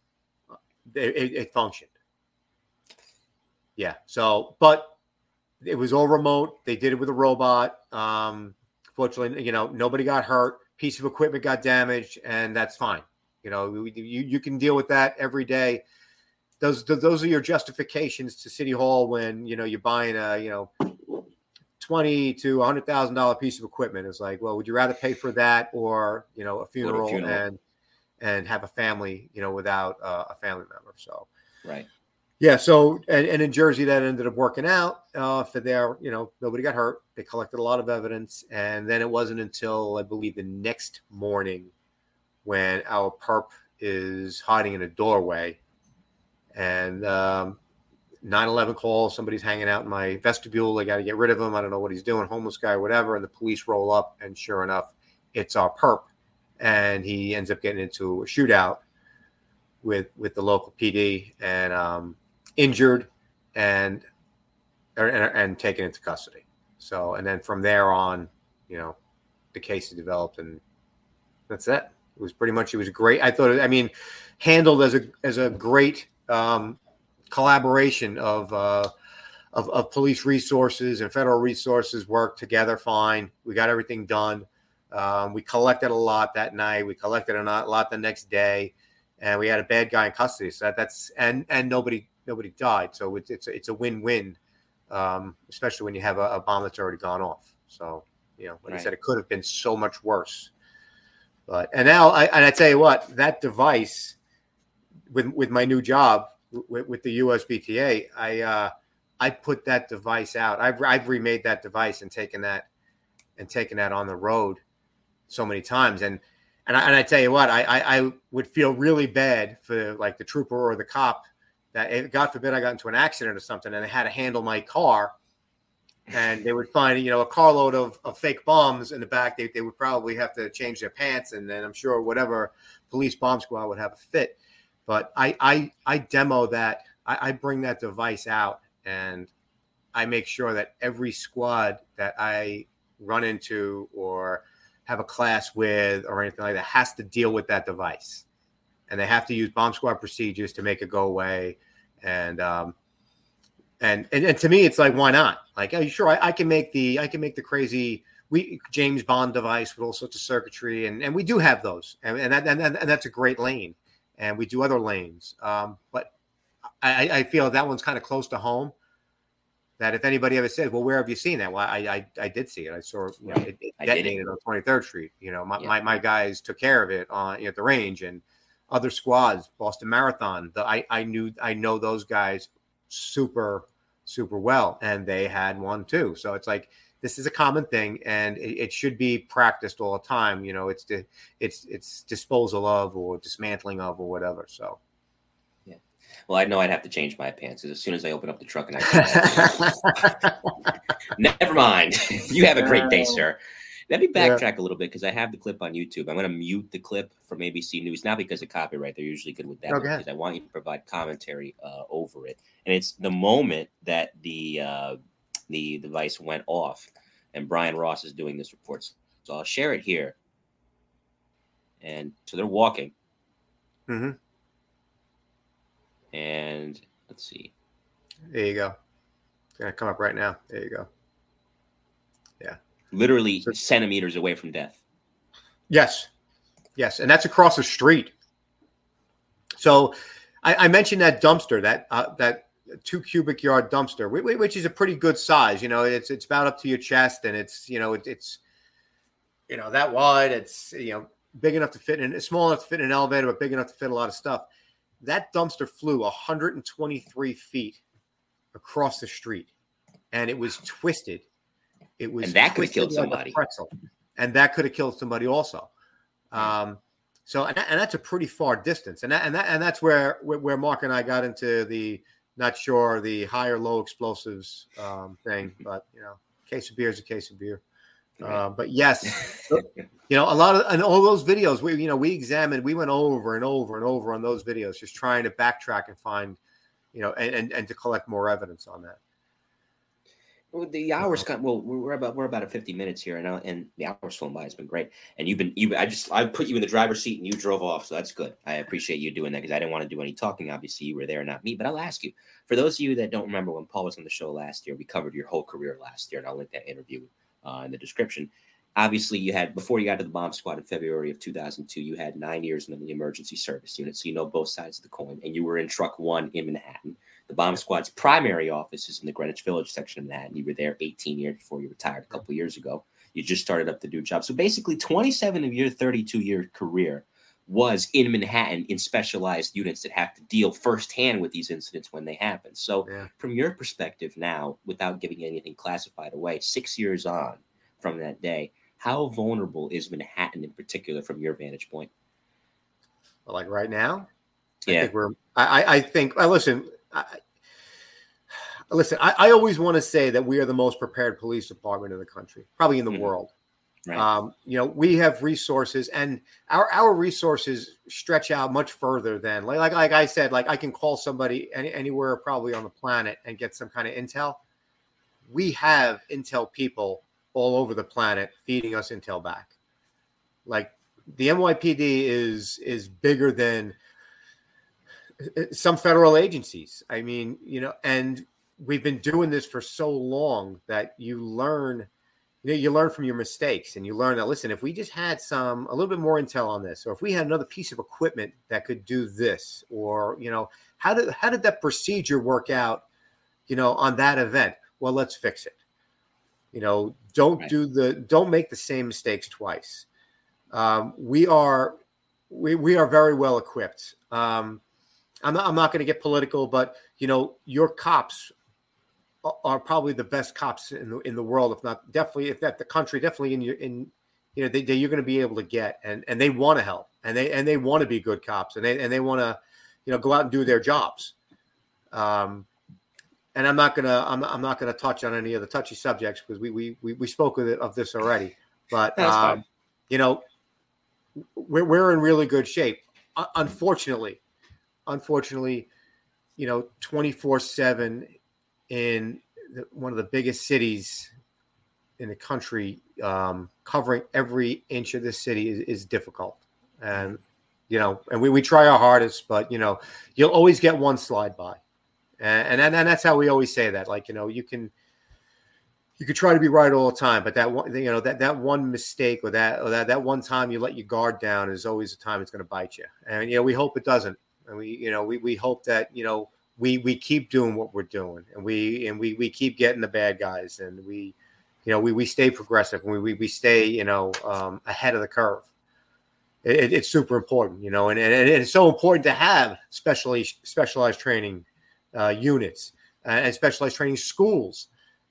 it, it, it functioned. Yeah. So, but it was all remote. They did it with a robot. Um, fortunately, you know, nobody got hurt. Piece of equipment got damaged, and that's fine. You know, you, you can deal with that every day those those are your justifications to City Hall when you know you're buying a you know twenty to a hundred thousand dollar piece of equipment. It's like, well, would you rather pay for that or you know a funeral, a funeral. and and have a family you know without uh, a family member? So right. Yeah, so and, and in Jersey that ended up working out uh, for their, you know, nobody got hurt. They collected a lot of evidence, and then it wasn't until I believe the next morning when our perp is hiding in a doorway and um, 9-11 call somebody's hanging out in my vestibule they got to get rid of him i don't know what he's doing homeless guy whatever and the police roll up and sure enough it's our perp and he ends up getting into a shootout with with the local pd and um, injured and and, and taken into custody so and then from there on you know the case is developed and That's it. It was pretty much. It was great. I thought. I mean, handled as a as a great um, collaboration of, uh, of of police resources and federal resources worked together fine. We got everything done. Um, we collected a lot that night. We collected a lot the next day, and we had a bad guy in custody. So that, that's and and nobody nobody died. So it's it's a, it's a win win, um, especially when you have a, a, bomb that's already gone off. So you know, like right. I said, it could have been so much worse. But and now I and I tell you what, that device with with my new job with, with the USBTA, I uh, I put that device out. I've I've remade that device and taken that and taken that on the road so many times. And and I, and I tell you what, I, I, I would feel really bad for like the trooper or the cop that God forbid I got into an accident or something and they had to handle my car and they would find you know a carload of, of fake bombs in the back they, they would probably have to change their pants and then i'm sure whatever police bomb squad would have a fit but i i i demo that I, I bring that device out and i make sure that every squad that i run into or have a class with or anything like that has to deal with that device. And they have to use bomb squad procedures to make it go away. And um and and, and to me it's like why not? Like are you sure? I, I, can make the i can make the crazy we james bond device with all sorts of circuitry and and we do have those. And and, that, and, and that's a great lane and we do other lanes um but i i feel that one's kind of close to home that if anybody ever says, "Well, where have you seen that?" Well, I I, I did see it. I saw you know, it, it detonated on Twenty Third Street. You know, my, yeah. my, my guys took care of it on you know, at the range, and other squads, Boston Marathon. The, I I knew I know those guys super super well, and they had one too. So it's like this is a common thing, and it, it should be practiced all the time. You know, it's the it's it's disposal of or dismantling of or whatever. So yeah well, I know I'd have to change my pants as soon as I open up the truck and I. Never mind. you have a great day, sir. Let me backtrack yeah. a little bit because I have the clip on YouTube. I'm going to mute the clip from ABC News, not because of copyright. They're usually good with that. Okay. Because I want you to provide commentary uh, over it. And it's the moment that the uh, the device went off, and Brian Ross is doing this report. So I'll share it here. And so they're walking. Mm-hmm. And let's see. There you go. It's gonna come up right now. There you go. Yeah. Literally so, centimeters away from death. Yes. Yes. And that's across the street. So I, I mentioned that dumpster, that uh, that two cubic yard dumpster, which is a pretty good size. You know, it's it's about up to your chest, and it's you know it, it's you know that wide. It's you know big enough to fit in, small enough to fit in an elevator, but big enough to fit a lot of stuff. That dumpster flew 123 feet across the street, and it was twisted. It was and that could have killed somebody. Pretzel, and that could have killed somebody also. Um, so, and, and, that's a pretty far distance, and that, and that, and that's where where Mark and I got into the not sure the high or low explosives um, thing, but you know, case of beer is a case of beer. Uh, but yes, you know, a lot of and all those videos we you know we examined, we went over and over and over on those videos, just trying to backtrack and find, you know, and and, and to collect more evidence on that. Well, the hours come. Well, we're about we're about at fifty minutes here, and and the hours flown by. It's been great, and you've been you. I just I put you in the driver's seat, and you drove off, so that's good. I appreciate you doing that because I didn't want to do any talking. Obviously, you were there, not me. But I'll ask you for those of you that don't remember when Paul was on the show last year. We covered your whole career last year, and I'll link that interview uh, in the description. Obviously, you had before you got to the bomb squad in February of 2002, you had nine years in the emergency service unit, so you know both sides of the coin. And you were in Truck One in Manhattan. The bomb squad's primary office is in the Greenwich Village section of Manhattan. You were there 18 years before you retired a couple years ago. You just started up the new job. So basically, 27 of your 32 year career was in Manhattan in specialized units that have to deal firsthand with these incidents when they happen. So, yeah. from your perspective now, without giving anything classified away, six years on from that day, how vulnerable is Manhattan in particular from your vantage point? Like right now, yeah, I think we're. I, I think. I listen. I, listen. I, I always want to say that we are the most prepared police department in the country, probably in the mm-hmm. world. Right. Um, you know, we have resources, and our our resources stretch out much further than like like, like I said. Like I can call somebody any, anywhere probably on the planet and get some kind of intel. We have intel people all over the planet feeding us intel back. Like the NYPD is is bigger than some federal agencies. I mean, you know, and we've been doing this for so long that you learn you know you learn from your mistakes and you learn that listen if we just had some a little bit more intel on this or if we had another piece of equipment that could do this or you know how did how did that procedure work out you know on that event well let's fix it you know don't right. do the don't make the same mistakes twice um, we are we, we are very well equipped um, I'm not, I'm not going to get political, but you know, your cops are probably the best cops in the in the world, if not definitely, if that the country, definitely in your in you know they, they you're going to be able to get, and and they want to help, and they and they want to be good cops, and they and they want to you know go out and do their jobs. Um, and I'm not gonna I'm, I'm not gonna touch on any of the touchy subjects because we we we, we spoke of, it, of this already, but um, you know we're we're in really good shape. Uh, unfortunately, unfortunately, you know, 24 7 in the, one of the biggest cities in the country, um, covering every inch of the city is, is difficult. And, you know, and we, we try our hardest, but, you know, you'll always get one slide by. And, and, and that's how we always say that. Like, you know, you can, you could try to be right all the time, but that one, you know, that that one mistake or that or that that one time you let your guard down is always a time it's going to bite you. And you know, we hope it doesn't and we you know we, we hope that you know we we keep doing what we're doing and we and we we keep getting the bad guys and we you know we we stay progressive and we we, we stay you know um, ahead of the curve. It, it's super important you know and, and it's so important to have specially specialized training uh, units and specialized training schools.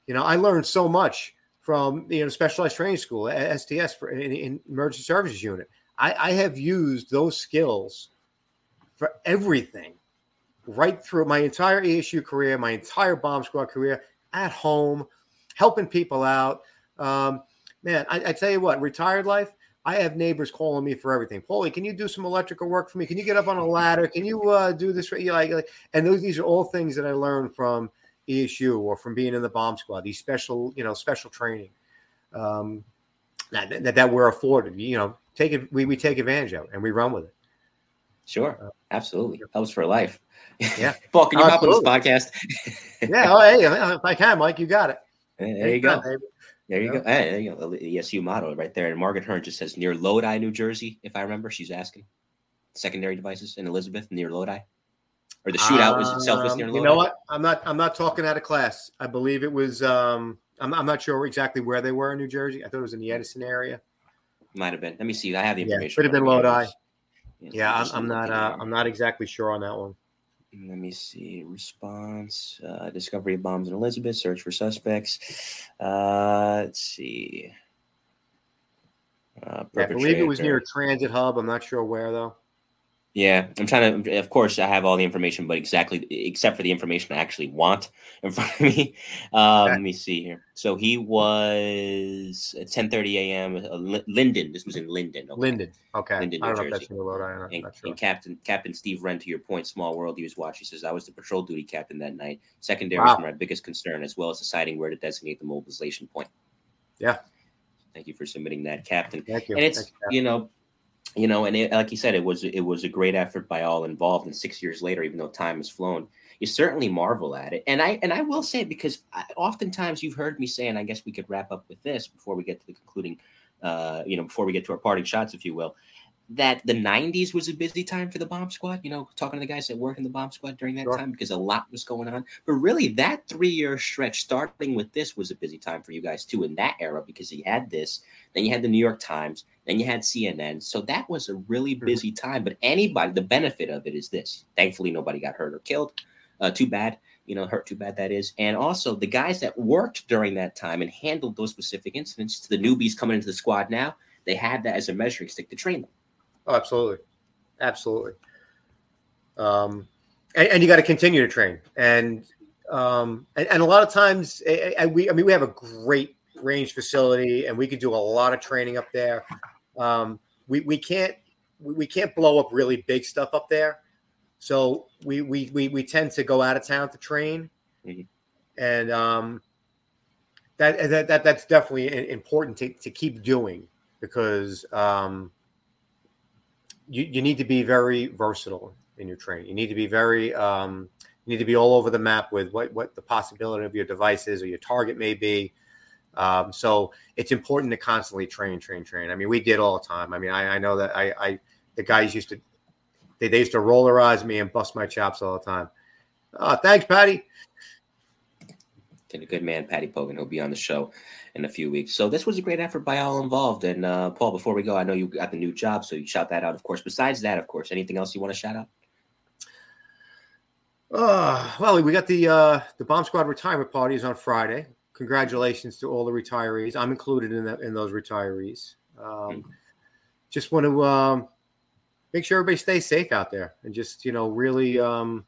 You know i learned so much from you know specialized training school sts for in, in emergency services unit. I, I have used those skills for everything right through my entire ESU career, my entire bomb squad career, at home, helping people out. Um, man, I, I, tell you what, retired life, I have neighbors calling me for everything. Paulie, can you do some electrical work for me? Can you get up on a ladder? Can you uh, do this for you? Like, like, and those these are all things that I learned from ESU or from being in the bomb squad. These special, you know, special training um, that, that, that we're afforded. You know, take it. We we take advantage of it and we run with it. Sure, uh, absolutely helps for life. Yeah, Paul, can you pop on this podcast? yeah, oh, hey, if I can, Mike, you got it. There, you go. there you go. Hey, there you go. ESU model right there. And Margaret Hearn just says near Lodi, New Jersey. If I remember, she's asking secondary devices in Elizabeth near Lodi, or the shootout was itself was near Lodi. Um, you know what? I'm not. I'm not talking out of class. I believe it was. um I'm, I'm not sure exactly where they were in New Jersey. I thought it was in the Edison area. Might have been. Let me see. I have the information. Yeah, could have been Lodi. Yeah, I'm, I'm not. Uh, I'm not exactly sure on that one. Let me see. Response: uh, Discovery of bombs in Elizabeth. Search for suspects. Uh, let's see. Uh, yeah, I believe it was near a transit hub. I'm not sure where though. Yeah, I'm trying to. Of course, I have all the information, but exactly except for the information I actually want in front of me. Um, okay. Let me see here. So he was at 10:30 a.m. Uh, Linden. This was in Linden. Okay. Linden. Okay. Linden, New Jersey. And, sure. and, Captain Captain Steve Wren, to your point, small world. He was watching. He says I was the patrol duty captain that night. Secondary wow. was my biggest concern, as well as deciding where to designate the mobilization point. Yeah. Thank you for submitting that, Captain. Thank you. And it's you know you know, and it, like you said, it was it was a great effort by all involved. And six years later, even though time has flown, you certainly marvel at it. And I and I will say it because I, oftentimes you've heard me say, and I guess we could wrap up with this before we get to the concluding, uh, you know, before we get to our parting shots, if you will that the 90s was a busy time for the bomb squad you know talking to the guys that work in the bomb squad during that sure. time because a lot was going on. But really that three year stretch starting with this was a busy time for you guys too in that era because you had this then you had the new york times then you had cnn so that was a really busy time. But anybody the benefit of it is this. Thankfully nobody got hurt or killed. Uh, too bad you know hurt too bad that is. And also the guys that worked during that time and handled those specific incidents to the newbies coming into the squad now they had that as a measuring stick to train them Oh, absolutely, absolutely. Um, and, and you got to continue to train, and um, and, and a lot of times, and we, I mean, we have a great range facility, and we could do a lot of training up there. Um, we we can't we can't blow up really big stuff up there, so we we we, we tend to go out of town to train, mm-hmm. and um, that, that that that's definitely important to, to keep doing because um, you, you need to be very versatile in your training. You need to be very um, you need to be all over the map with what what the possibility of your devices or your target may be. Um, so it's important to constantly train, train, train. I mean, we did all the time. I mean, I, I know that I, I the guys used to they, they used to rollerize me and bust my chops all the time. Uh, thanks, Patty. And a good man, Patty Pogan, who'll be on the show in a few weeks. So this was a great effort by all involved. And uh, Paul, before we go, I know you got the new job, so you shout that out, of course. Besides that, of course, anything else you want to shout out? Uh, well, we got the uh, the bomb squad retirement parties on Friday. Congratulations to all the retirees. I'm included in that in those retirees. Um, mm-hmm. Just want to um, make sure everybody stays safe out there and just you know really um,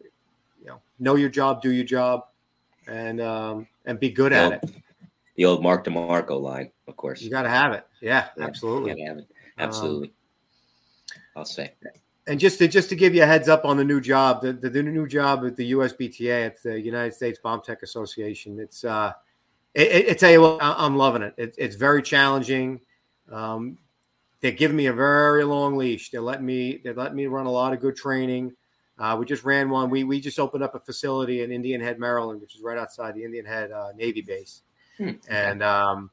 you know know your job, do your job, and um, and be good at it. The old Mark DeMarco line, of course. You got to have it. Yeah, yeah absolutely. have it. Absolutely. Um, I'll say. And just to just to give you a heads up on the new job, the, the, the new job at the USBTA, at the United States Bomb Tech Association. It's uh, it, it, it tell you what, I'm loving it. it it's very challenging. Um, they're giving me a very long leash. They let me they let me run a lot of good training. Uh, we just ran one. We we just opened up a facility in Indian Head, Maryland, which is right outside the Indian Head uh, Navy base, hmm. and um,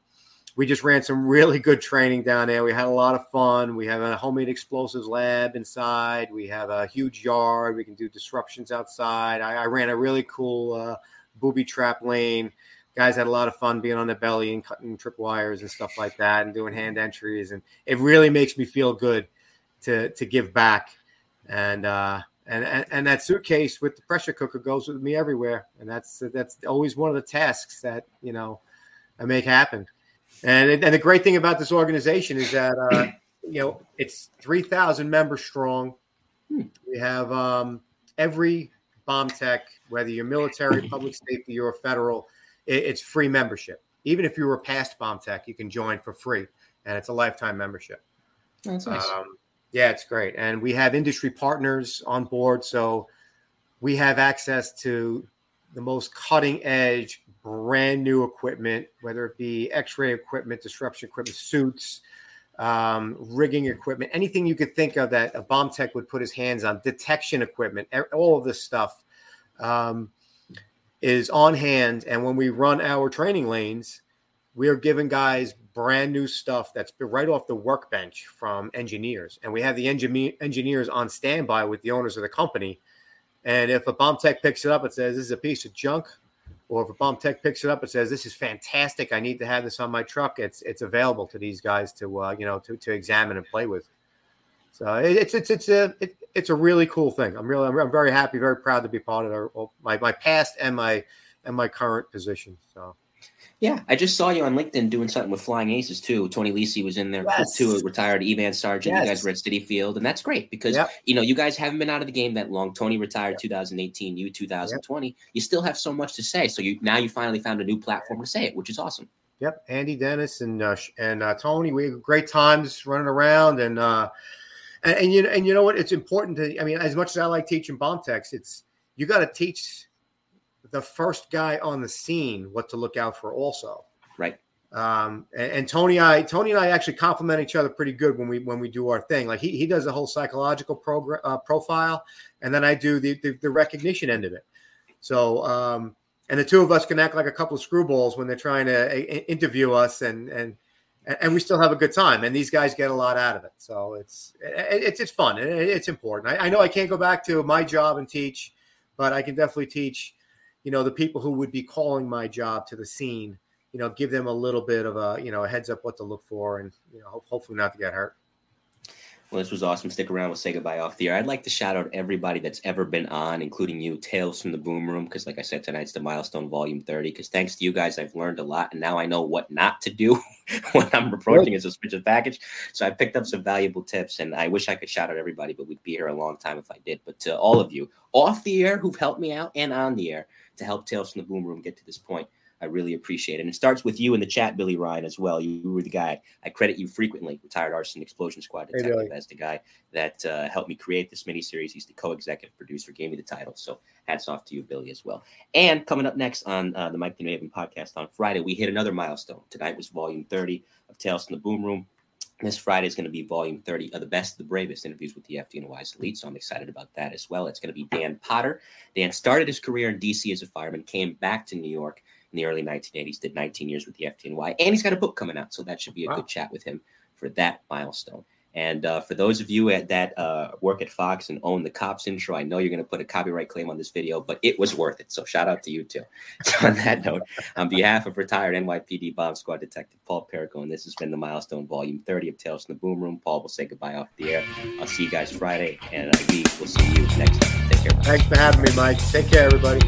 we just ran some really good training down there. We had a lot of fun. We have a homemade explosives lab inside. We have a huge yard. We can do disruptions outside. I, I ran a really cool uh, booby trap lane. Guys had a lot of fun being on the belly and cutting trip wires and stuff like that, and doing hand entries. And it really makes me feel good to to give back. And uh, and, and, and that suitcase with the pressure cooker goes with me everywhere, and that's that's always one of the tasks that you know I make happen. And and the great thing about this organization is that uh, you know it's three thousand members strong. Hmm. We have um, every bomb tech, whether you're military, public safety, or federal, it, it's free membership. Even if you were past bomb tech, you can join for free, and it's a lifetime membership. That's nice. Um, yeah, it's great. And we have industry partners on board. So we have access to the most cutting edge, brand new equipment, whether it be x ray equipment, disruption equipment, suits, um, rigging equipment, anything you could think of that a bomb tech would put his hands on, detection equipment, all of this stuff um, is on hand. And when we run our training lanes, we are giving guys brand new stuff that's right off the workbench from engineers. And we have the engineer, engineers on standby with the owners of the company. And if a bomb tech picks it up and says, This is a piece of junk, or if a bomb tech picks it up and says, This is fantastic, I need to have this on my truck, it's it's available to these guys to uh, you know to, to examine and play with. So it's it's it's a it, it's a really cool thing. I'm really I'm, very happy, very proud to be part of our, my my past and my and my current position. So yeah, I just saw you on LinkedIn doing something with Flying Aces too. Tony Lisi was in there yes. too, retired Evan Sargent. Yes. You guys were at Citi Field, and that's great because yep. you know you guys haven't been out of the game that long. Tony retired yep. 2018, you 2020. Yep. You still have so much to say. So you now you finally found a new platform to say it, which is awesome. Yep, Andy Dennis and uh, and uh, Tony, we had great times running around, and uh, and, and you and you know what? It's important to. I mean, as much as I like teaching bomb techs, it's you got to teach the first guy on the scene what to look out for also. Right. Um, and, and, Tony, I Tony and I actually complement each other pretty good when we when we do our thing. Like he, he does the whole psychological program uh, profile, and then I do the, the, the recognition end of it. So um, and the two of us can act like a couple of screwballs when they're trying to a, a, interview us, and and and we still have a good time. And these guys get a lot out of it. So it's it's it's fun. And it's important. I, I know I can't go back to my job and teach, but I can definitely teach you know, the people who would be calling my job to the scene, you know, give them a little bit of a, you know, a heads up what to look for and, you know, hopefully not to get hurt. Well, this was awesome. Stick around. We'll say goodbye off the air. I'd like to shout out everybody that's ever been on, including you, Tales from the Boom Room, because, like I said, tonight's the milestone volume 30. Because thanks to you guys, I've learned a lot. And now I know what not to do when I'm approaching a suspicious package. So I picked up some valuable tips. And I wish I could shout out everybody, but we'd be here a long time if I did. But to all of you off the air who've helped me out and on the air, to help Tales from the Boom Room get to this point. I really appreciate it. And it starts with you in the chat, Billy Ryan, as well. You were the guy I credit you frequently, retired arson explosion squad detective, hey, as the guy that uh, helped me create this miniseries. He's the co-executive producer, gave me the title. So hats off to you, Billy, as well. And coming up next on uh, the Mike the Maven podcast on Friday, we hit another milestone. Tonight was volume 30 of Tales from the Boom Room. This Friday is going to be volume 30 of the best, of the bravest interviews with the FDNY's elite. So I'm excited about that as well. It's going to be Dan Potter. Dan started his career in DC as a fireman, came back to New York in the early 1980s, did 19 years with the FDNY, and he's got a book coming out. So that should be a wow. good chat with him for that milestone. And uh, for those of you at, that uh, work at Fox and own the cops intro, I know you're going to put a copyright claim on this video, but it was worth it. So shout out to you too. So on that note, on behalf of retired NYPD bomb squad detective Paul Perricone, this has been the milestone volume 30 of Tales from the Boom Room. Paul will say goodbye off the air. I'll see you guys Friday, and we will see you next time. Take care. Thanks for having me, Mike. Take care, everybody.